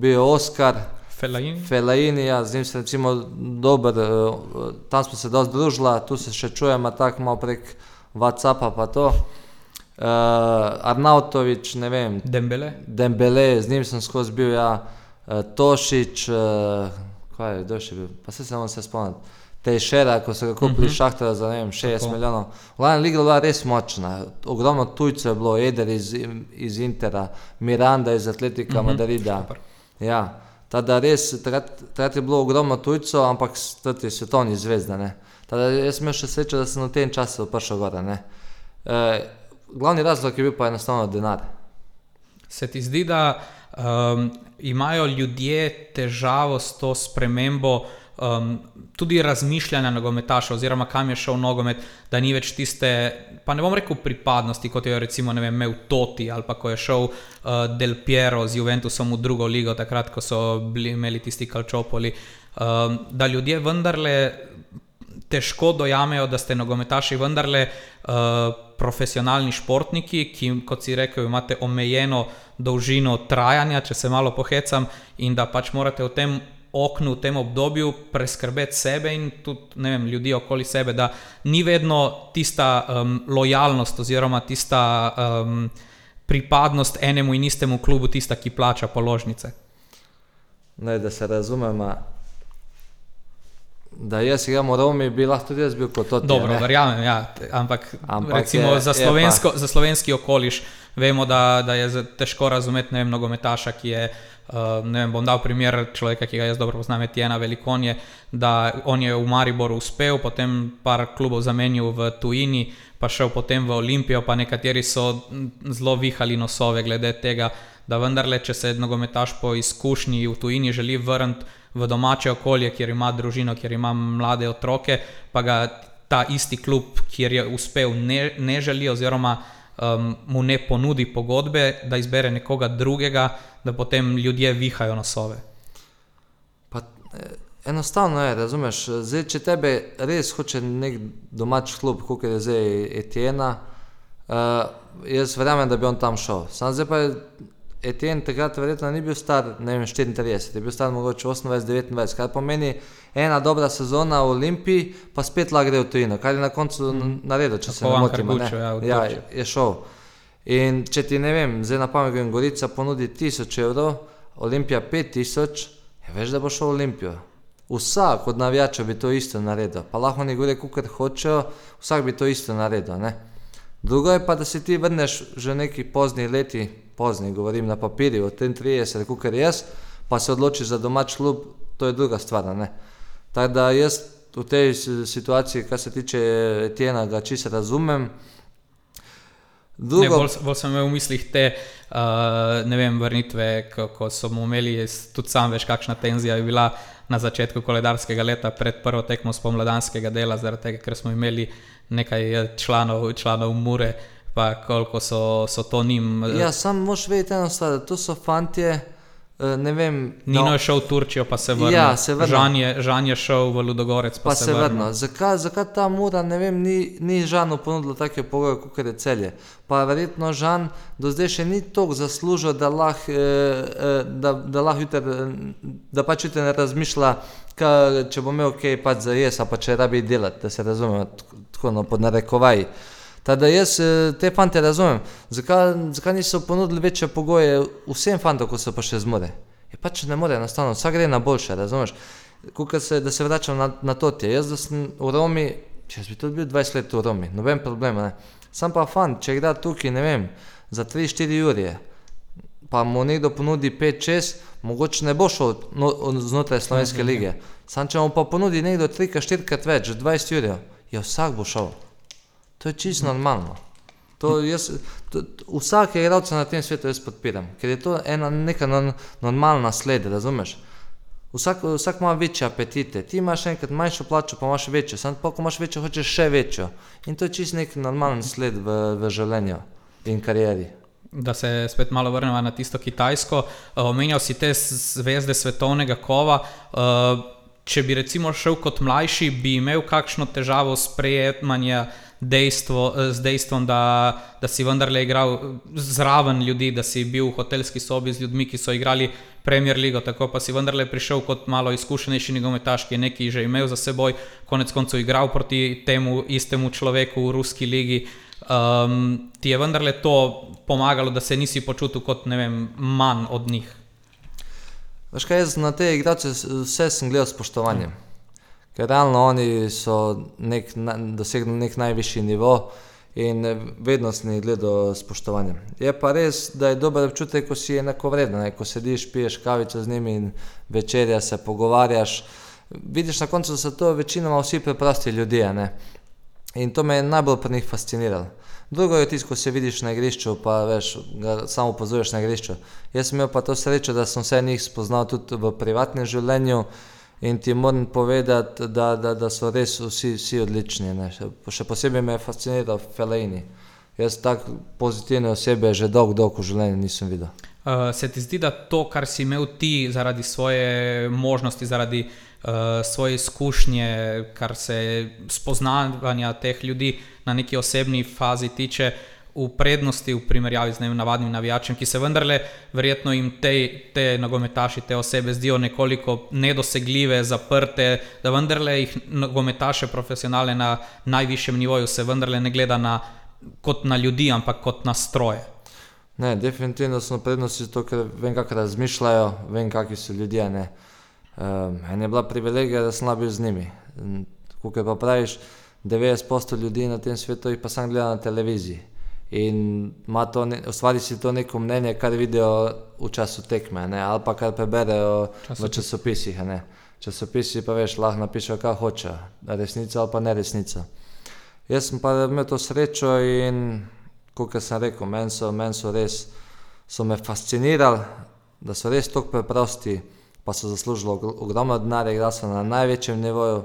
bil je Oscar, Felain? Felaini, ja, z njim sem recimo dober, uh, tam smo se dosti družila, tu se še čujemo tako malo prek WhatsAppa pa to. Uh, Arnautovič, ne vem, Dembele? Dembele, z njim sem skozi bil, ja, uh, Tošič, uh, kaj je, kdo še bil, pa se samo se spomnim. Tejšera, ko so ga kupili uh -huh. šahtora za ne vem, 60 Tako. Milijonov. Glavna liga je bila res močna, ogromno tujcev je bilo, Eder iz, iz Intera, Miranda iz Atletika uh -huh. Madrida. Ja, tada res, takrat, takrat je bilo ogromno tujcev, ampak tudi svetovni zvezda. Ne. Tada jaz sem imel še srečo, da sem v tem času prišel gor. E, glavni razlog je bil pa enostavno denar. Se ti zdi, da um, imajo ljudje težavo s to spremembo um, tudi razmišljanja nogometaša, oziroma kam je šel nogomet, da ni več tiste, pa ne bom rekel pripadnosti, kot jo je recimo vem, imel Toti ali pa ko je šel uh, Del Piero z Juventusom v drugo ligo, takrat, ko so bili, imeli tisti kalčopoli. Um, da ljudje vendarle težko dojamejo, da ste nogometaši vendarle uh, profesionalni športniki, ki, kot si rekel, imate omejeno dolžino trajanja, če se malo pohecam, in da pač morate v tem oknu, v tem obdobju preskrbeti sebe in tudi vem, ljudi okoli sebe, da ni vedno tista um, lojalnost oziroma tista um, pripadnost enemu in istemu klubu, tista, ki plača položnice. Ne, da se razumemo. Da jaz igram v Romi, bi lahko tudi jaz bil kot to. Dobro, verjamem, ja, ampak, ampak recimo je- za, je slovensko, za slovenski okoliš vemo, da, da je težko razumeti vem, nogometaša, ki je. Uh, ne vem, bom dal primer človeka, ki ga jaz dobro poznam, Etiena Velikonje, da on je v Mariboru uspel, potem par klubov zamenjal v tujini, pa šel potem v Olimpijo, pa nekateri so zelo vihali nosove glede tega, da vendarle, če se nogometaš po izkušnji v tujini želi vrniti v domače okolje, kjer ima družino, kjer ima mlade otroke, pa ga ta isti klub, kjer je uspel, ne, ne želi oziroma um, mu ne ponudi pogodbe, da izbere nekoga drugega, da potem ljudje vihajo nosove. Pa, eh, enostavno je, razumeš. Zdaj, če tebe res hoče nek domač klub, kot je zdaj Etiena, uh, jaz verjamem, da bi on tam šel. Sam zdaj pa je Etien takrat verjetno ni bil star, ne vem, 34, je bil star mogoče 28-29, kar pomeni ena dobra sezona v Olimpiji, pa spet lahko gre v tujino, kar je na koncu mm. naredil, če se Tako ne Ankar motim. a ne. Gučo, ja, ja, je šel. In če ti ne vem, zdaj na pamet grem Gorica ponudi 1000 evrov, Olimpija 5000, je veš, da bo šel v Olimpijo. Vsak od navijačev bi to isto naredil, pa lahko oni gore, kar hočejo, vsak bi to isto naredil. Ne? Drugo je pa, da se ti vrneš že neki pozni leti, pozni, govorim na papirju, 33, kot jaz, pa se odločiš za domač klub, to je druga stvar. a ne. Tako da jaz v tej si- situaciji, kar se tiče Etiena, ga čisto razumem. Ne, Drugo, bolj, bolj sem imel v mislih te uh, ne vem, vrnitve, ko, ko so mu imeli, tudi sam veš, kakšna tenzija je bila, na začetku koledarskega leta, pred prvo tekmo spomladanskega dela, zaradi tega, ker smo imeli nekaj eh, članov, članov Mure, pa koliko so, so to njim. eh, Ja, sam moš vedeti eno stvar, da to so fantje, ne vem. Nino no, je šel v Turčijo, pa se vrnil. Ja, se vrnil. Žan, je, Žan je šel v Ludogorec, pa, Pa se vrno. Zakaj, zakaj ta mura, ne vem, ni, ni Žanu ponudila take pogoje, kot je celje. Pa verjetno Žan do zdaj še ni toliko zaslužil, da lahko, eh, eh, da, da lahko jutri, eh, da pač jutri ne razmišlja, ka, če bo imel kaj pač za jes, pa če rabi delati, da se razumemo, tako no, pod narekovaji. Tako da jaz eh, te fante razumem, zakaj, zakaj niso ponudili večje pogoje vsem fantom, ko se pa še zmore. Je pač ne more, enostavno, vsak gre na boljše, razumeš? Kukor se, da se vračam na, na to, tje. jaz da sem v Romi, jaz bi tudi bil 20 let v Romi, noben problem. Ne. Sam pa fant, če igra tukaj, ne vem, za 3-4 ure, pa mu nekdo ponudi 5-6, mogoče ne bo šel no, znotraj slovenske lige. Sam če mu pa ponudi nekdo 3-4krat več, 20 ur, ja vsak bo šel. To je čisto normalno. To jaz, to, vsake igralce na tem svetu jaz podpiram, ker je to ena neka non, normalna sled, razumeš? Vsak, vsak ima večje apetite, ti imaš enkrat manjšo plačo, pa imaš večjo, samo pa, ko imaš večjo, hočeš še večjo. In to je čisto nek normalen sled v, v življenju in karieri. Da se spet malo vrnemo na tisto Kitajsko. Uh, Omenjal si te zvezde svetovnega kova. Uh, če bi recimo šel kot mlajši, bi imel kakšno težavo sprejemanja dejstvo, eh, z dejstvom, da, da si vendarle igral zraven ljudi, da si bil v hotelski sobi z ljudmi, ki so igrali Premier Ligo, tako pa si vendarle prišel kot malo izkušenejši nogometaš, ki je nekaj že imel za seboj, konec koncev igral proti temu istemu človeku v ruski ligi. Um, ti je vendarle to pomagalo, da se nisi počutil kot ne vem, manj od njih? Veš kaj, jaz na te igrače vse sem gledal s spoštovanjem. Ker realno oni so nek, dosegli nek najvišji nivo in vedno sem jih gledal s spoštovanjem. Je pa res, da je dober občutek, ko si enako vreden, ne? ko sediš, piješ kavico z njimi in večerja se pogovarjaš. Vidiš na koncu, da so to večinoma vsi preprosti ljudje. Ne? In to me je najbolj pri njih fasciniralo. Drugo je tisto, ko se vidiš na igrišču, pa veš, ga samo opazuješ na igrišču. Jaz sem imel pa to srečo, da sem vse njih spoznal tudi v privatnem življenju in ti moram povedati, da, da, da so res vsi, vsi odlični. Ne. Še, še posebej me je fasciniral Felejni. Jaz tako pozitivne osebe že dolgo, dolgo v življenju nisem videl. Uh, se ti zdi, da to, kar si imel ti zaradi svoje možnosti, zaradi uh, svoje izkušnje, kar se spoznavanja teh ljudi na neki osebni fazi tiče, v prednosti v primerjavi z vem, navadnim navijačem, ki se vendarle, verjetno jim te, te nogometaši, te osebe zdijo nekoliko nedosegljive, zaprte, da vendarle jih nogometaše profesionalne na najvišjem nivoju se vendarle ne gleda na, kot na ljudi, ampak kot na stroje. Ne, definitivno so prednosti zato, ker vem, kako razmišljajo, vem, kakšni so ljudje. Ne. Um, meni je bila privilegija, da sem bil z njimi. Kot pa praviš, 90% ljudi na tem svetu jih pa sam gleda na televiziji. In ima to ne, ustvari si to neko mnenje, kar vidijo v času tekme, ne, ali pa kar preberejo v Časopis. časopisih. a Ne. Časopisi pa veš, lahko napišejo, kaj hočejo, resnica ali pa ne resnica. Jaz sem pa imel to srečo in, kot sem rekel, meni so, men so res, so me fascinirali, da so res tako preprosti, pa so zaslužili ogr- ogromno denarja, igrali so na največjem nivoju,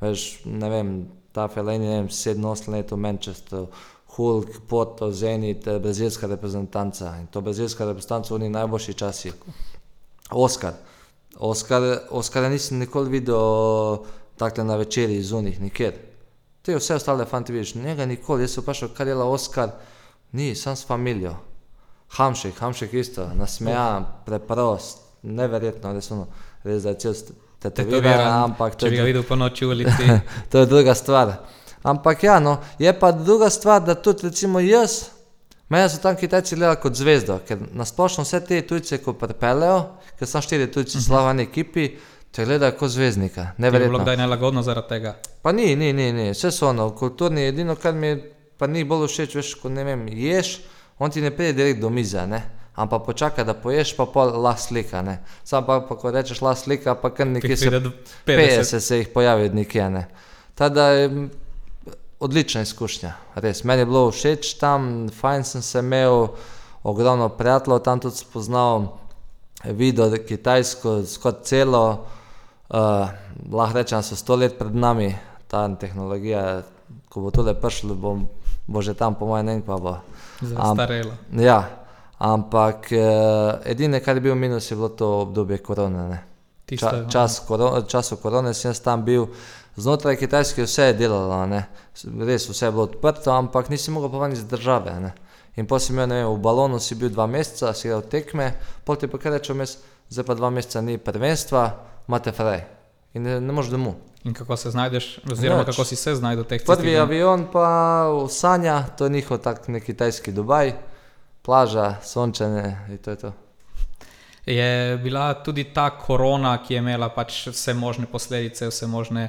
veš, ne vem, ta Fellaini, ne vem, 7-8 let v Manchesteru, Hulk, Poto, Zenit, eh, brazilska reprezentanca in to brazilska reprezentanca v njih najboljši časi. Oskar. Oskar, Oskara nisem nikoli videl takle na večerji zunih, nikjer. Te vse ostale fanti vidiš, njega nikoli, jaz se vprašal, kaj dela Oskar, ni, sam s familijo. Hamšek, Hamšek isto, nasmejan, preprost, neverjetno, res, ono, res da je cel tetoviran, Tetoviran, ampak to če bi je, ga videl po noči v ulici. [laughs] to je druga stvar. Ampak ja, no, je pa druga stvar, da tudi recimo jaz, mene so tam Kitajci gledali kot zvezdo, ker nasplošno vse te tujce, ko pripeljejo, ker sem štiri tujci v slavni ekipi, te gledajo kot zvezdnika, Ti je bilo neverjetno. kdaj nelagodno zaradi tega. Pa ni, ni, ni, ni. vse so ono, kulturni, edino kar mi pa ni bolj všeč, veš, ko ne vem, ješ, on ti ne pride direkt do mize, ne. Ampak počaka, da poješ, pa pol lah slika, ne. Sam pa, pa ko rečeš lah slika, pa kar nekje se 50. 50 se jih pojavi nekje, ne. Tada odlična izkušnja, res. Meni je bilo všeč tam, fajn sem se imel, ogromno prijateljev tam tudi spoznal, videl Kitajsko, skoraj celo, Uh, lahko rečem, da so sto let pred nami, ta tehnologija, ko bo tole prišlo, bo, bo že tam, po mojem, nekaj bo. Zastarelo. Ja, ampak uh, edine, kar je bil minus, je bilo to obdobje korone. ne. Tisto Ča, čas koro, času korone sem jaz tam bil, znotraj Kitajske vse je delalo, ne. Res vse je bilo odprto, ampak nisi mogel pa ven iz države. Ne. In potem si imel, ne vem, v balonu si bil dva meseca, si igral tekme, pol ti pa kar reče vmes, zdaj pa dva meseca ni prvenstva, imate fraj. In ne, ne moreš domov. In kako se znajdeš, oziroma Nič. kako si se znajdel v teh Prvi avion pa v Sanja, to je njihov tak neki kitajski Dubaj, plaža, sončene in to je to. Je bila tudi ta korona, ki je imela pač vse možne posledice, vse možne,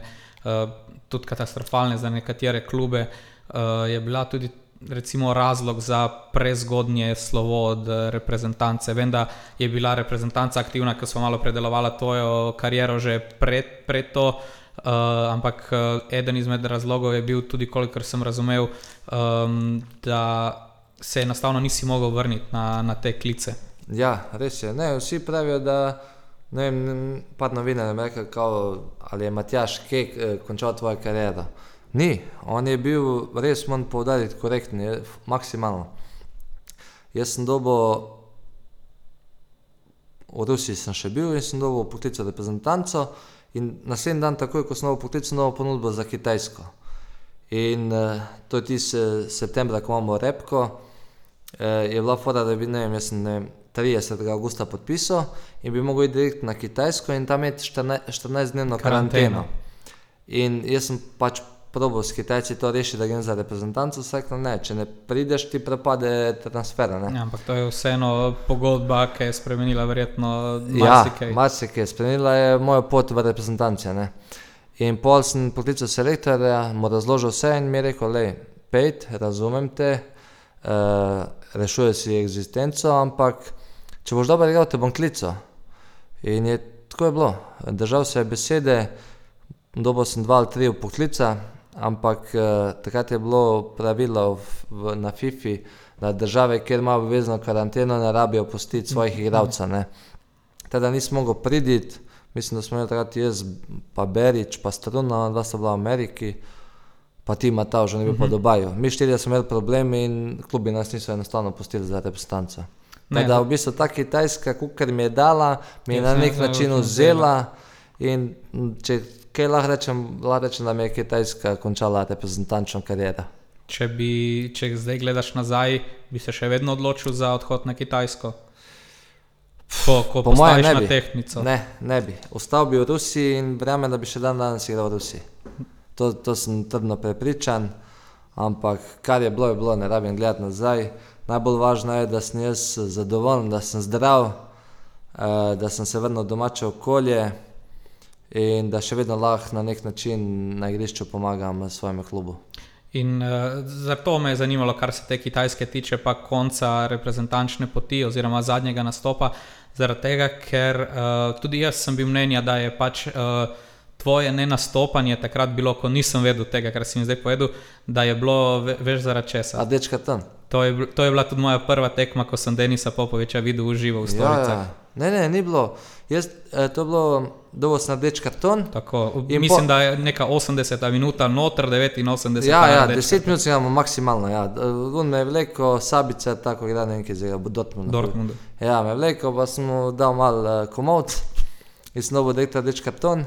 tudi katastrofalne za nekatere klube, uh, je bila tudi recimo razlog za prezgodnje slovo od eh, reprezentance. Vem, da je bila reprezentanca aktivna, ker smo malo predelovali tvojo kariero že pred, pred to. Uh, ampak eden izmed razlogov je bil tudi, kolikor sem razumel, um, da se enostavno nisi mogel vrniti na, na te klice. Ja, res je. Ne, vsi pravijo, da ne vem, n- par novinarjev je rekel, kao, ali je Matjaš Kek eh, končal tvojo kariero. Ni, on je bil res, moram je, f- maksimalno. Jaz sem dobil, v Rusiji sem še bil in sem dobil poklic za reprezentanco in naslednji dan, takoj ko sem dobil poklic, sem dobil ponudbo za Kitajsko. In uh, to je tisti uh, septembra, ko imamo repko, uh, je bila fora, da bi, ne vem, jaz sem ne vem, 30. augusta podpisal in bi mogel iti direkt na Kitajsko in tam imeti 14-dnevno Karanteno. In jaz sem pač probal s Kitajci to rešiti, da grem za reprezentanco, vse rekli, ne, če ne prideš, ti propade transfer. Ne? Ja, ampak to je vseeno pogodba, ki je spremenila verjetno Ja, marsikaj. marsikaj. Spremenila je mojo pot v reprezentanci. Ne? In pol sem poklical selektorja, mu razložil vse in mi je rekel, le, pejt, razumem te, uh, rešuje si eksistenco, ampak če boš dobro igral, te bom klical. In je tako je bilo. Držal se je besede, dobil sem dva ali tri poklica, ampak uh, takrat je bilo pravilo v, v, na FIFI, da države, kjer imajo obvezno karanteno, ne rabijo pustiti svojih igralcev. ne. Teda nisem mogel priditi, mislim, da smo imeli takrat jaz, pa Berič, pa Struna, dva sta bila v Ameriki, pa ti Matao, že ne pa v Dubaju. Mi štirje smo imeli problem in klubi nas niso enostavno pustili za reprezentanco. Ne, to- v bistvu ta Kitajska, kar mi je dala, mi je Je na nek način vzela. in če kaj lahko rečem, lahko rečem, da mi je Kitajska končala reprezentančno kariero. Če, bi, če zdaj gledaš nazaj, bi se še vedno odločil za odhod na Kitajsko. Ko, ko Po mojem ne bi. tehnico. Ne, ne bi. Ostal bi v Rusiji in verjamem, da bi še dan danes igral v Rusiji. To, to sem trdno prepričan, ampak kar je bilo, je bilo, ne rabim gledati nazaj. Najbolj važno je, da sem jaz zadovoljen, da sem zdrav, eh, da sem se vrnil v domače okolje in da še vedno lahko na nek način na igrišču pomagam svojemu klubu. In uh, zato me je zanimalo, kar se te Kitajske tiče, pa konca reprezentančne poti oziroma zadnjega nastopa. Zaradi tega, ker uh, tudi jaz sem bil mnenja, da je pač uh, tvoje nenastopanje takrat bilo, ko nisem vedel tega, kar si mi zdaj povedal, da je bilo ve, veš zaradi česa. Rdeč karton. To je, to je bila tudi moja prva tekma, ko sem Denisa Popoviča videl v živo v Ja, Storicah. ja. Ne, ne, ni bilo. Jaz, eh, to je bilo, sem rdeč karton. Tako, In mislim, po- da je neka 80 minuta, noter 89 Ja, ja, rdeč 10 minut imamo maksimalno. Ja. On me je vlekel, Sabica, tako da ne zdaj bo Dortmund. Dortmundu. Ja, me je vlekel, pa sem mu dal mal uh, komod in dobil direkt rdeč karton.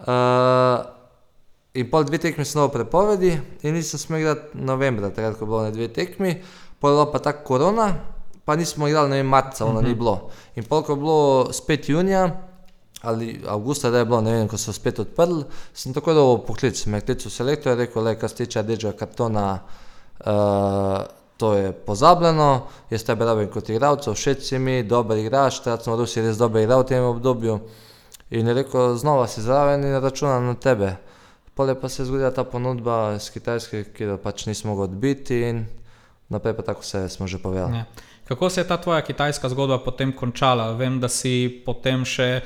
Uh, in pol dve tekmi sem dobil prepovedi in nisem smel igrati novembra, takrat ko je bilo na dve tekmi, pol je bila pa ta korona, pa nismo igrali, ne vem, marca, ono ni bilo. In pol, ko je bilo spet junija, ali avgusta, da je bilo, ne vem, ko so spet odprli, sem tako dobil poklic. Me klical selektor, rekel, le, kar se tiče rdečega kartona, uh, to je pozabljeno, jaz tebe rabim kot igralca, všeč si mi, dober igraš, takrat sem v Rusiji res dober igral v tem obdobju. In je rekel, znova si zraven in računam na tebe. Pole pa se je zgodila ta ponudba iz Kitajske, ki jo pač nismo mogli odbiti in naprej pa tako vse smo že povedali. Ja. Kako se je ta tvoja kitajska zgodba potem končala? Vem, da si potem še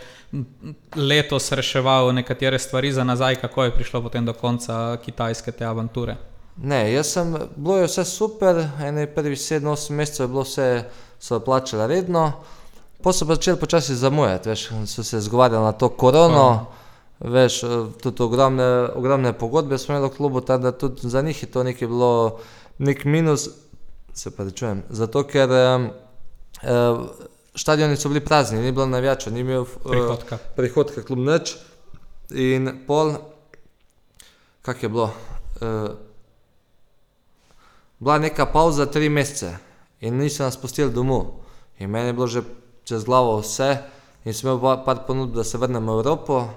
letos reševal nekatere stvari za nazaj, kako je prišlo potem do konca kitajske te avanture. Ne, jaz sem, bilo je vse super, ene prvih 7-8 mesecev je bilo vse, so plačali redno, Pol so pa začeli počasi zamujati, veš, so se zgovarjali na to korono, veš, eh, tudi ogromne, ogromne pogodbe smo imeli v klubu, tako da tudi za njih je to nekaj bilo nek minus, se pa rečujem, zato ker eh, eh, štadioni so bili prazni, ni bilo navijačev, ni imel eh, Prihodka. prihodka kljub nič. In pol, kak je bilo? Uh, bila neka pauza tri mesece in niso nas pustili domov. In meni je bilo že čez glavo vse, in sem imel pa- par ponudb, da se vrnem v Evropo.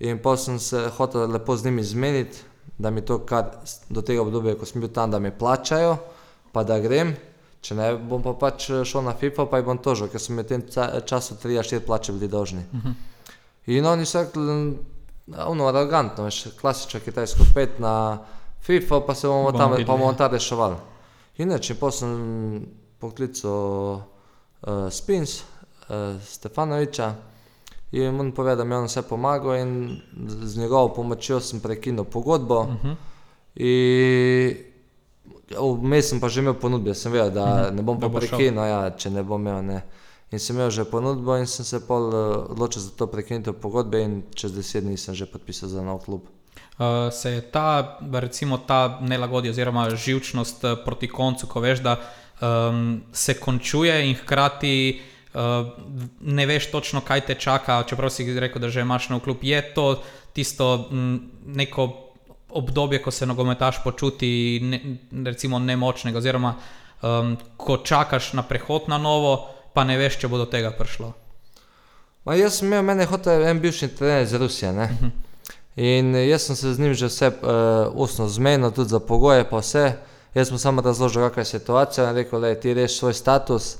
In pa sem se hotel lepo z njimi zmeniti, da mi to, kar do tega obdobja, ko sem bil tam, da mi plačajo, pa da grem. Če ne, bom pa pač šel na FIFA, pa jih bom tožil, ker so mi v tem ca- času 3-4 plače bili dolžni. In oni so rekli, ono arogantno, veš, klasično kitajsko pet na FIFA, pa se bomo tam, pa bomo ja. tam reševali. Inače, pa sem poklical uh, Spins, uh, Stefanoviča in on povedal, da mi je on vse pomagal in z njegovo pomočjo sem prekinil pogodbo. Uh -huh. In vmes sem pa že imel ponudbe, sem vedel, da ne bom Da pa bo šel. prekinil, ja, če ne bom imel. Ne. In sem imel že ponudbo in sem se pol eh, odločil za to prekinitev pogodbe in čez deset dni sem že podpisal za nov klub. Uh, se je ta, recimo, ta nelagodje oziroma živčnost uh, proti koncu, ko veš, da um, se končuje in hkrati uh, ne veš točno, kaj te čaka, čeprav si rekel, da že imaš nov klub. Je to tisto m, neko obdobje, ko se nogometaš počuti ne, recimo nemočnega, oziroma um, ko čakaš na prehod na novo, pa ne veš, če bo do tega prišlo. Ma jaz sem imel, mene je hotel en bivši trener iz Rusije. Ne? In eh, jaz sem se z njim že vse uh, ustno zmenil, tudi za pogoje, pa vse. Jaz sem samo razložil, kakšna je situacija in rekel, da ti reš svoj status,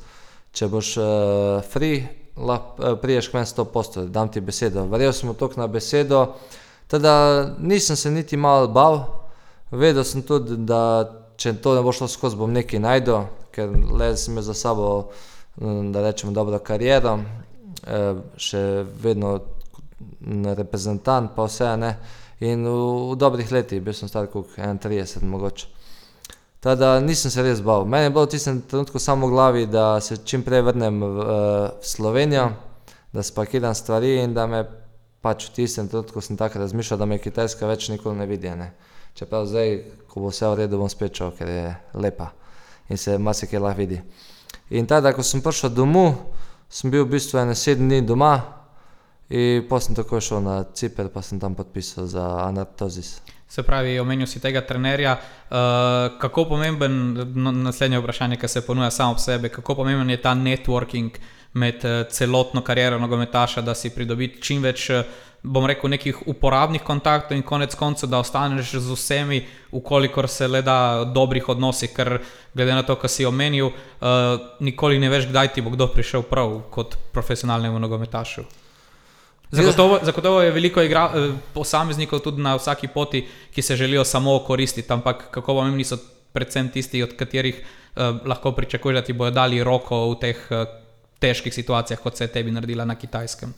če boš uh, free, lahko uh, priješ k meni 100%, dam ti besedo. Verjel sem tok na besedo, teda nisem se niti malo bal, vedel sem tudi, da če to ne bo šlo skozi, bom nekaj najdel, ker le sem za sabo, mm, da rečem, dobro kariero, eh, še vedno reprezentant, pa vse ne. In v, v dobrih letih, bil sem star kot 31, mogoče. Tada nisem se res bal. Meni je bilo v tistem trenutku samo v glavi, da se čim prej vrnem v, eh, v Slovenijo, da spakiram stvari in da me pač v tistem trenutku sem tako razmišljal, da me Kitajska več nikoli ne vidi. Ne. Čeprav zdaj, ko bo vse v redu, bom spet šel, ker je lepa in se marsikaj lahko vidi. In tada, ko sem prišel domov, sem bil v bistvu ene sedem dni doma in potem sem takoj šel na Ciper, pa sem tam podpisal za Anartozis. Se pravi, omenil si tega trenerja. Uh, kako pomemben, naslednje vprašanje, ki se ponuja samo ob sebi, kako pomemben je ta networking med uh, celotno kariero nogometaša, da si pridobi čim več, uh, bom rekel, nekih uporabnih kontaktov in konec koncev, da ostaneš z vsemi, ukolikor se le da dobrih odnosih, ker glede na to, kar si omenil, uh, nikoli ne veš, kdaj ti bo kdo prišel prav kot profesionalnemu nogometašu. Zagotovo, zagotovo je veliko igra, eh, posameznikov tudi na vsaki poti, ki se želijo samo koristiti, ampak kako pomembni so predvsem tisti, od katerih eh, lahko pričakuješ, da ti bodo dali roko v teh eh, težkih situacijah, kot se je tebi naredila na kitajskem.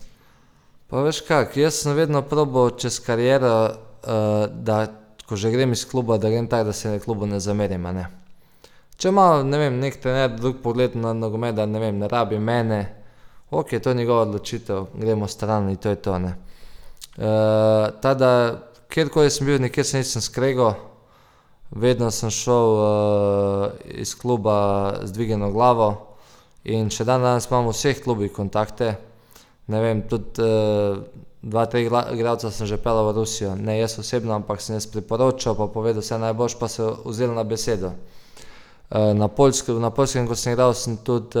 Pa veš kak, jaz sem vedno probal čez kariero, uh, da ko že grem iz kluba, da grem tako, da se klubu ne zamerim. Ne. Če ima, ne vem, nek trener drug pogled na nogomet, da ne vem, ne rabi mene, ok, to je njegova odločitev, gremo stran in to je to. Uh, tada, kjerkoli sem bil, nikjer se nisem skregal, vedno sem šel uh, iz kluba z dvigeno glavo in še dan danes imam v vseh klubih kontakte. Ne vem, tudi uh, dva, tri igralca sem že pelal v Rusijo, ne jaz osebno, ampak sem jaz priporočal, pa povedal vse najboljš, pa se vzel na besedo. Uh, na, Poljskem, na Poljskem, ko sem igral, sem tudi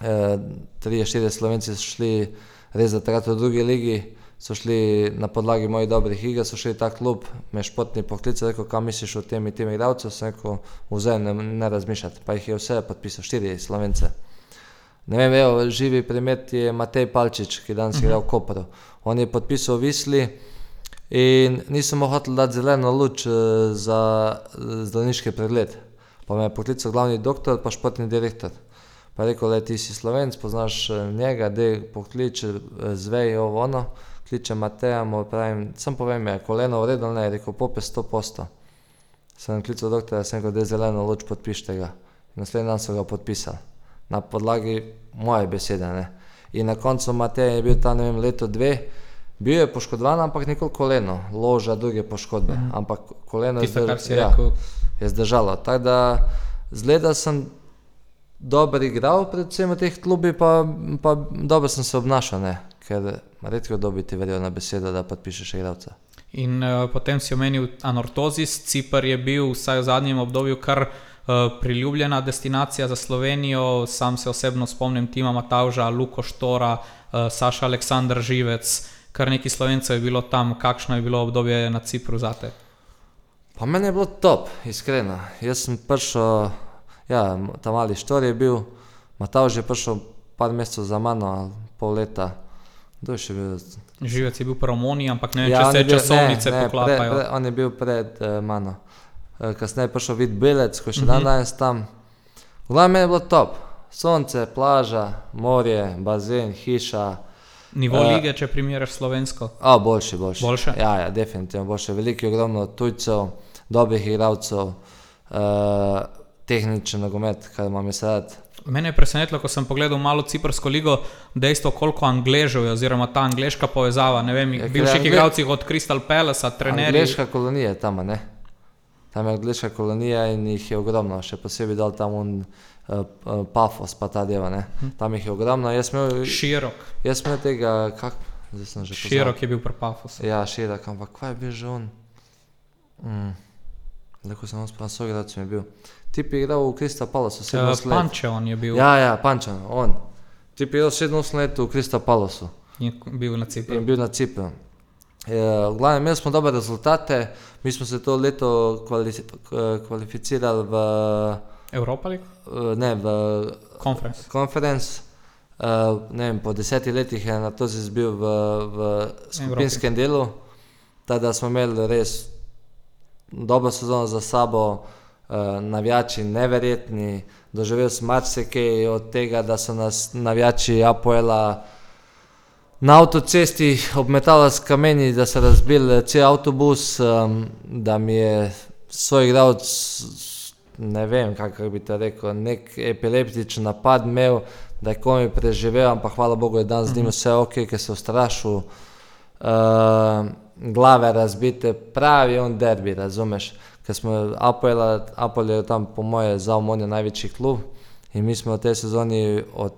uh, uh, tri, štiri slovenci so šli res takrat v drugi ligi, so šli na podlagi mojih dobrih iger, so šli ta klub, me športni poklic, rekel, kam misliš o tem in tem igralcu, sem rekel, vzaj ne, ne razmišljati, pa jih je vse podpisal, štiri slovence. Ne vem, evo, živi primer je Matej Palčič, ki danes igra v Kopru. On je podpisal Visli in nisem mu hotel dati zeleno luč eh, za eh, zdravniški pregled. Pa me je poklical glavni doktor, pa športni direktor. Pa je rekel, da ti si slovenc, poznaš eh, njega, da poklič, eh, zvej ovo ono, kliče Mateja, mu pravim, sem povem, je koleno vredno, ne, je rekel, pope 100 posto. Sem klical doktorja, sem rekel, da je zeleno luč, podpišite ga. In naslednji dan so ga podpisali. na podlagi moje besede. Ne. In na koncu Matej je bil tam, ne vem, leto dve, bil je poškodovan, ampak nikoli koleno, loža, druge poškodbe, -hmm. ampak koleno je, Tisto, zdrž, kar si ja, je zdržalo. Tako da zgleda sem dobro igral, predvsem v teh klubih, pa, pa dobro sem se obnašal, ne. ker redko dobiti verjo na besedo, da podpišeš igralca. In uh, potem si omenil anortozis. Cipr je bil vsaj v zadnjem obdobju kar uh, priljubljena destinacija za Slovenijo. Sam se osebno spomnim Tima Matavža, Luko Štora, uh, Saša Aleksandr Živec, kar nekaj slovencev je bilo tam. Kakšno je bilo obdobje na Cipru za te? Pa meni je bilo top, iskreno. Jaz sem prišel, ja, ta mali štor je bil, Matavž je prišel par mesecev za mano, ali pol leta. Kdo je še bil? Živec je bil v Romuniji, ampak ne vem, Ja, če on se bil- časovnice ne, ne, poklapajo. Pre, pre, on je bil pred uh, mano. Uh, kasneje je prišel vid Belec, ko je še Mhm. dan danes tam. V glavnem meni je bilo top. Sonce, plaža, morje, bazen, hiša. Nivo Eh, lige, če primerjaš slovensko. A, boljši, boljši. Boljše? Ja, ja, definitivno boljše. Veliko je ogromno tujcev, dobrih igralcev, uh, tehničen nogomet, kar imam jaz rad. Mene je presenetilo, ko sem pogledal malo Ciprsko ligo, dejstvo, koliko Angležev je, oziroma ta angliška povezava. Ne vem, Ja, bivših Angle- igralcev od Crystal Palace, trenerji. Angliška kolonija je tam, ne? Tam je angliška kolonija in jih je ogromno, še posebej dol tam un, uh, uh, Pafos, pa ta deva, ne? Tam jih je ogromno. Jaz imel, Širok, jaz sem imel tega, kak, zdaj sem že pozabil. širok je bil pri Pafosu. Ja, širok, ampak kaj je bil že on? Mm. Lahko sem spomnil, soigralcem je bil. Tip je igral v Krista Palasu, Uh, 17 let. Pančeon je bil, Ja, ja, Pančan, on. Tip je igral 17 let v Krista Palasu. je bil na Cipru. in bil na Cipru. V glavnem, imeli smo dobre rezultate, mi smo se to leto kvali kvalificirali v, Evropa lig? v- ne, v Conference. konferenc. Uh, vem, po desetih letih je na to zbil v, v skupinskem delu, tako da smo imeli res dobro sezono za sabo, uh, navijači neverjetni, doživel sem marsikaj od tega, da so nas navijači Apoela na avtocesti obmetala s kameni, da so razbili cel avtobus, da mi je soigralec, ne vem kako bi to rekel, nek epileptičen napad imel, da je komi preživel, ampak hvala Bogu je dan z njim vse ok, ker se je ustrašil. Uh, glave razbite, pravi on derbi, razumeš? Ker smo Apoela, Apol je tam po moje za omonjo največji klub in mi smo v tej sezoni od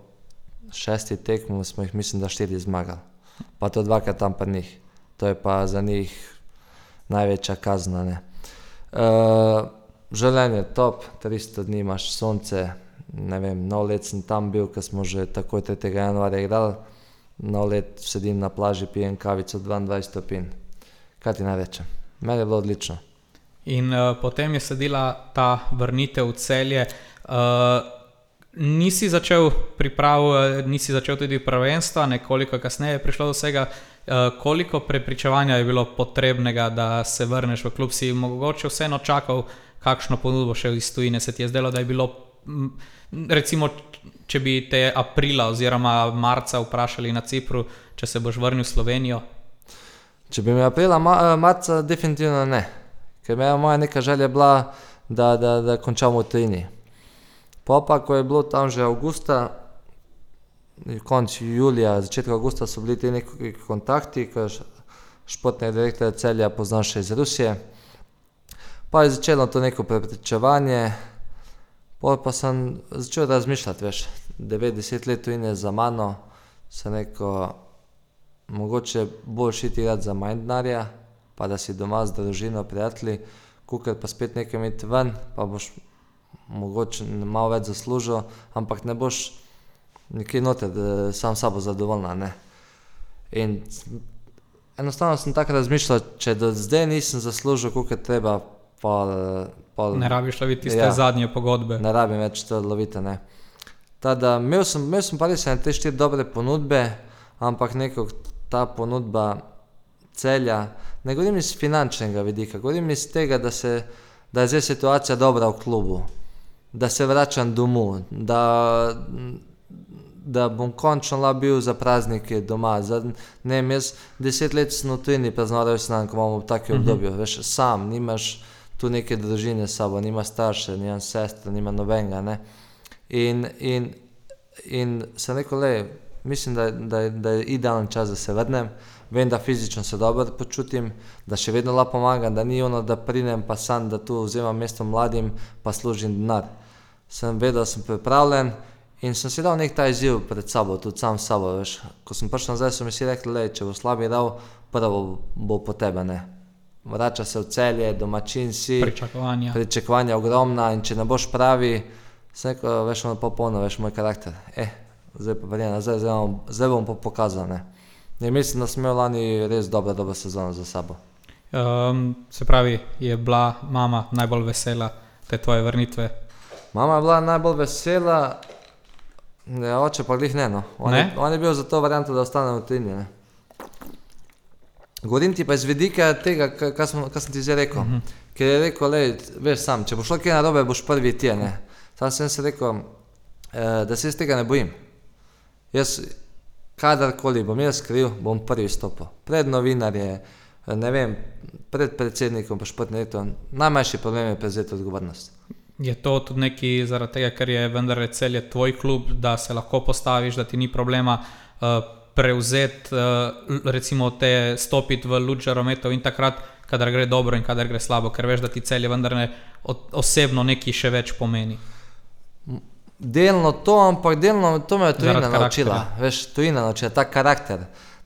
šestih tekmov smo jih mislim, da štiri zmagali. Pa to dvakrat tam pa njih. To je pa za njih največja kazna. Ne. Uh, življenje je top, 300 dni imaš sonce, ne vem, nov let sem tam bil, ker smo že takoj 3. januarja igrali, nov let sedim na plaži, pijem kavico 22 stopinj. Kaj ti naj rečem? Meni je bilo odlično. In uh, potem je sledila ta vrnitev v celje. Uh, nisi začel priprav, eh, nisi začel tudi prvenstva, nekoliko kasneje je prišlo do vsega. Koliko prepričevanja je bilo potrebnega, da se vrneš v klub, si mogoče vseeno čakal, kakšno ponudbo še iz tujine se ti je zdelo, da je bilo. Recimo, če bi te aprila oziroma marca vprašali na Cipru, če se boš vrnil v Slovenijo, Če bi me aprila, ma, marca, definitivno ne. Ker me je moja neka želja bila, da, da, da končamo v tujini. Po pa, ko je bilo tam že avgusta, konec julija, začetek avgusta so bili ti neki kontakti, ko je š- športni direktor celja poznal še iz Rusije. Pa je začelo to neko prepričevanje, pol pa sem začel razmišljati, veš, 90 let tujine za mano, se neko, mogoče boljši iti igrati za manj denarja, pa da si doma z družino, prijatelji, kukar pa spet nekaj imeti ven, pa boš mogoče malo več zaslužil, ampak ne boš nekje noter, da sam s sabo zadovoljna. Ne? In enostavno sem tako razmišljal, če do zdaj nisem zaslužil, koliko je treba, pa, pa ne rabiš loviti tiste Ja. zadnje pogodbe. ne rabim več to loviti. Ne. Tada, imel, sem, imel sem pa res ene te štiri dobre ponudbe, ampak neko ta ponudba celja, ne govorim iz finančnega vidika, govorim iz tega, da, se, da je zdaj situacija dobra v klubu, da se vračam domov, da, da bom končno lahko bil za praznike doma. Za, ne vem, jaz deset let sem v tujini praznoval rojstni dan, ko imamo v takem Mhm. obdobju, veš, sam, nimaš tu neke družine s sabo, nima starše, nima sestre, nima nobenega. Ne? In, in in sem rekel, le, mislim, da, da, da je idealen čas, da se vrnem. Vem, da fizično se dobro počutim, da še vedno lahko pomagam, da ni ono, da pridem pa sam, da tu vzemam mesto mladim, pa služim denar. Sem vedel, da sem pripravljen in sem si dal nek ta izziv pred sabo, tudi sam s sabo. Veš. Ko sem prišel nazaj, so mi vsi rekli, da če bo slabi dal, prvo bo po tebe. Ne. Vrača se v celje, domačin si, Pričakovanja. pričakovanja ogromna in če ne boš pravi, sem rekel, veš, ono popolno, veš moj karakter. Eh, zdaj pa verjamem, nazaj, zdaj, bom- zdaj bom pa pokazal. Ne. In mislim, da sem imel lani res dobro, dobro sezono za sabo. Um, se pravi, je bila mama najbolj vesela te tvoje vrnitve. Mama je bila najbolj vesela, ne, oče pa glih ne. No. On, Ne? Je, on je bil za to varianto, da ostane v Tini. Ne. Govorim ti pa iz vidika tega, ka- kar sem, ti zdaj rekel. Uh -huh. Ker je rekel, le, veš sam, če bo šlo kaj narobe, boš prvi ti. ne. Sam sem si rekel, eh, da se jaz tega ne bojim. Jaz, kadarkoli bom jaz kriv, bom prvi stopil. Pred novinarje, eh, ne vem, pred predsednikom, pa športni direktor. Najmanjši problem je prevzeti odgovornost. Je to tudi neki zaradi tega, ker je vendar celje tvoj klub, da se lahko postaviš, da ti ni problema uh, prevzeti, uh, recimo te stopiti v luč žarometov in takrat, kadar gre dobro in kadar gre slabo, ker veš, da ti celje vendar ne osebno nekaj še več pomeni. Delno to, ampak delno to me je tujina Zaradi naučila. karakterja. Veš, tujina naučila ta karakter,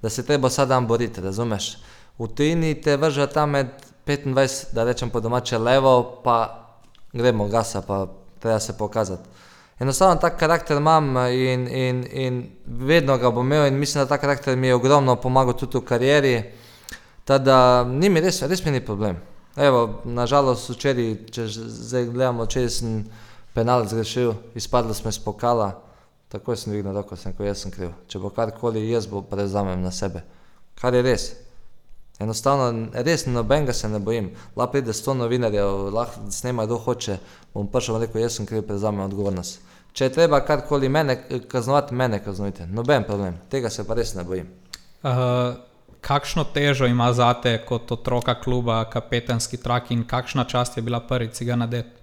da se treba vsak dan boriti, razumeš? V tujini te vrže tam med 25, da rečem po domače levo, pa gremo gasa, pa treba se pokazati. Enostavno ta karakter imam in, in, in vedno ga bom imel in mislim, da ta karakter mi je ogromno pomagal tudi v karieri. Tada ni mi res, res mi ni problem. Evo, nažalost, včeraj, če zdaj gledamo, če sem penal zgrešil, izpadli smo iz pokala, takoj sem dvignil roko, sem rekel, jaz sem kriv. Če bo karkoli, jaz bo prevzamem na sebe. Kar je res. Enostavno, res nobenega se ne bojim. Lahko pride sto novinarjev, lahko snema kdo hoče, bom prišel in rekel, jaz sem kriv, prevzamem odgovornost. Če je treba karkoli mene kaznovati, mene kaznujte. Noben problem, tega se pa res ne bojim. Uh, kakšno težo ima zate kot otroka kluba, kapetanski trak in kakšna čast je bila prvič si ga nadet?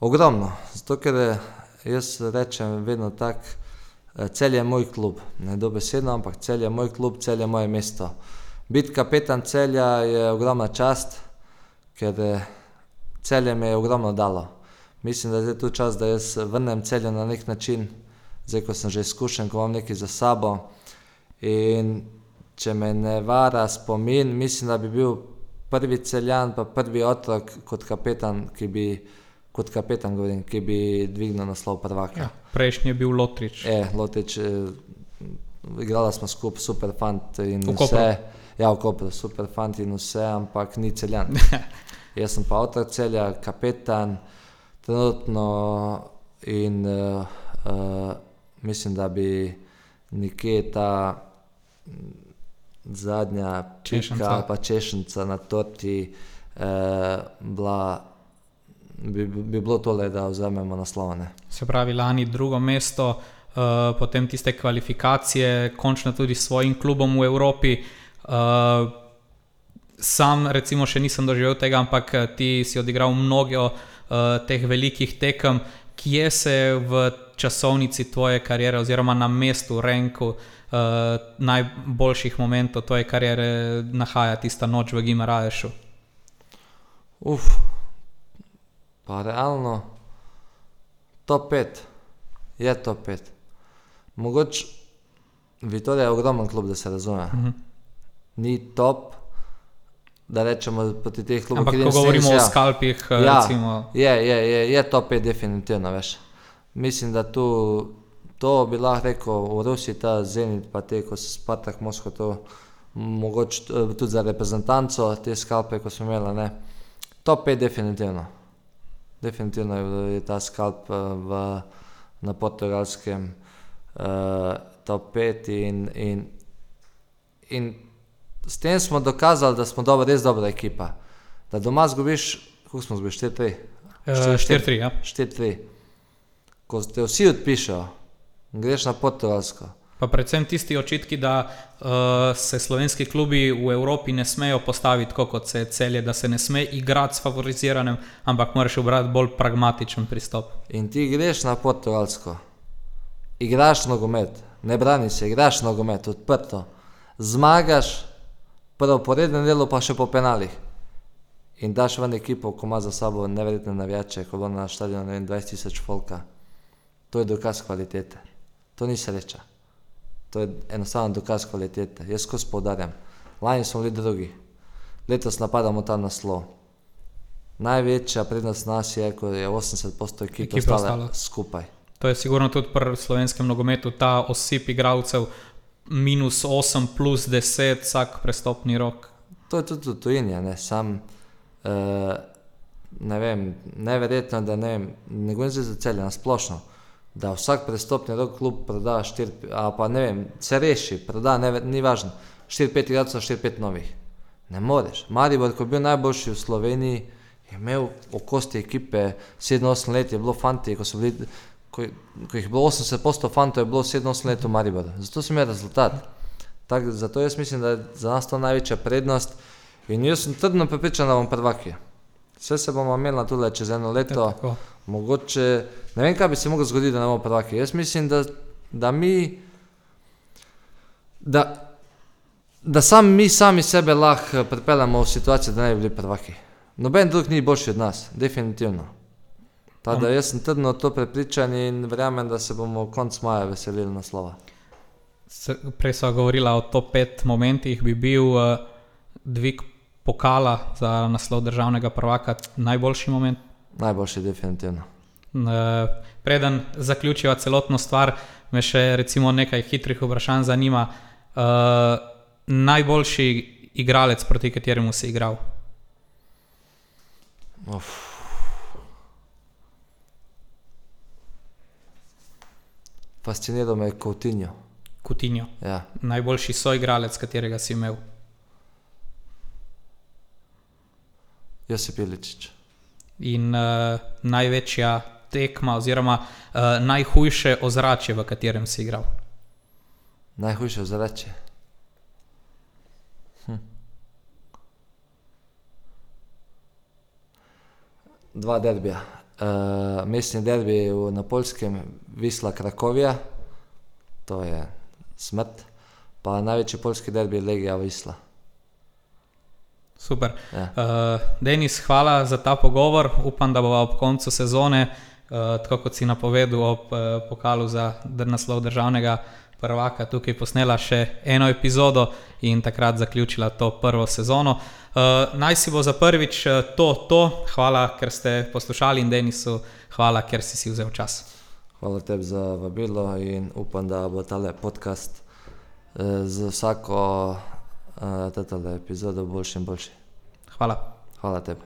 Ogromno, zato ker eh, jaz rečem vedno tako, eh, cel je moj klub, ne dobesedno, ampak cel je moj klub, cel je moje mesto. Biti kapetan celja je ogromna čast, ker eh, celje me je ogromno dalo. Mislim, da je zdaj tu čas, da jaz vrnem celje na nek način, zdaj ko sem že izkušen, ko imam nekaj za sabo. In če me ne vara spomin, mislim, da bi bil prvi celjan, pa prvi otrok kot kapetan, ki bi, kot kapetan govorim, ki bi dvignil naslov prvaka. Ja, prejšnji je bil Lotrič. E, Lotič, eh, igrala smo skupaj, super fant in V Kopru? vse. Ja, v Kopru, super fant in vse, ampak ni celjan. [laughs] Jaz sem pa otrok celja, kapetan, trenutno in uh, uh, mislim, da bi nekje ta zadnja Češenca. ali pa češenca na torti uh, bila, bi, bi bi bilo tole, da vzamemo naslovne. Se pravi, lani drugo mesto, uh, potem tiste kvalifikacije, končno tudi s svojim klubom v Evropi. Uh, sam, recimo, še nisem doživel tega, ampak eh, ti si odigral mnogo uh, teh velikih tekem. Kje se v časovnici tvoje kariere, oziroma na mestu, renku uh, najboljših momentov tvoje kariere, nahaja tista noč v Gimaraješu? Uf, pa realno, top 5, je top 5. Mogoče Vitorija je ogromen klub, da se razume. Mhm. Ni top, da rečemo proti teh klubov. Ki ko jim govorimo sens, o ja. skalpih, uh, Ja, recimo. je, je, je, je top 5, definitivno veš. Mislim, da tu, to bi lahko rekel v Rusiji, ta Zenit, pa te, ko se Spartak Moskva, to mogoče eh, tudi za reprezentanco, te skalpe, ko smo imeli, ne. Top 5, definitivno. Definitivno je, ta skalp eh, v, na portugalskem uh, top 5 in, in, in s tem smo dokazali, da smo dobro, res dobra ekipa. Da doma zgubiš, kako smo zgubili, 4-3. Uh, Štiri- 4-3, ja. 4-3. Ko te vsi odpišejo, greš na portugalsko. Pa predvsem tisti očitki, da uh, se slovenski klubi v Evropi ne smejo postaviti tako, kot se celje, da se ne sme igrati s favoriziranim, ampak moraš obrati bolj pragmatičen pristop. In ti greš na portugalsko. igraš nogomet, ne brani se, igraš nogomet, odprto, zmagaš, prvo po rednem delu, pa še po penalih. In daš ven ekipo, ko ima za sabo neverjetne navijače, ko bo na stadionu ne vem, 20 tisoč folka. To je dokaz kvalitete. To ni sreča. To je enostavno dokaz kvalitete. Jaz skozi poudarjam. Lani smo bili drugi, letos napadamo ta naslov. Največja prednost nas je, ko je 80% ekipe Ekipe ostala ostalo. skupaj. To je sigurno tudi pri slovenskem nogometu ta osip igralcev, minus 8, plus 10, vsak prestopni rok. To je tudi v tujini, ne sam. Uh, ne vem, neverjetno, da ne vem, ne govorim zdaj za celje, na splošno, da vsak prestopni rok klub proda 4, a pa ne vem, se reši, proda, ne, ni važno, 4-5 igralcev, 4-5 novih. Ne moreš. Maribor, ko je bil najboljši v Sloveniji, je imel okosti ekipe 7-8 let, je bilo fanti, ko so bili, ko, je- ko jih je bilo 80% fantov, je bilo 7-8 let v Mariboru. Zato sem imel rezultat. Tak, zato jaz mislim, da je za nas to največja prednost. In jaz sem trdno prepričan, da bomo prvaki. Vse se bomo imeli tudi čez eno leto, Tako. mogoče ne vem, kaj bi se lahko zgodilo, da ne bomo prvaki. Jaz mislim, da, da mi, da, da sam, mi sami sebe lahko pripeljemo v situacijo, da ne bi bili prvaki. Noben drug ni boljši od nas, definitivno. Ta, da jaz sem trdno to prepričan in verjamem, da se bomo konc maja veselili naslova. Se- Prej smo govorili o top 5 momentih, bi bil uh, dvig pokala za naslov državnega prvaka najboljši moment. Najboljši, definitivno. Eh, Preden zaključiva celotno stvar, me še recimo nekaj hitrih vprašanj zanima. Uh, najboljši igralec, proti kateremu si igral? Uf. Fasciniral me je Coutinho. Kutinjo. Ja. Najboljši soigralec, katerega si imel. Josip Iličić. In uh, največja tekma, oziroma uh, najhujše ozračje, v katerem si igral. Najhujše ozračje. Hm. Dva derbija. Uh, mestni derbi na Polskem, Visla Krakovija, to je smrt, pa največji polski derbi je Legija Visla. Super. Ja. Uh, Denis, hvala za ta pogovor. Upam, da bo ob koncu sezone, uh, tako kot si napovedal, ob uh, pokalu za naslov državnega prvaka, tukaj posnela še eno epizodo in takrat zaključila to prvo sezono. Uh, naj si bo za prvič to, to. Hvala, ker ste poslušali in Denisu, hvala, ker si si vzel čas. Hvala tebi za vabilo in upam, da bo tale podcast eh, z vsako eh, tatale epizodo boljši in boljši. Hvala. Hvala tebi.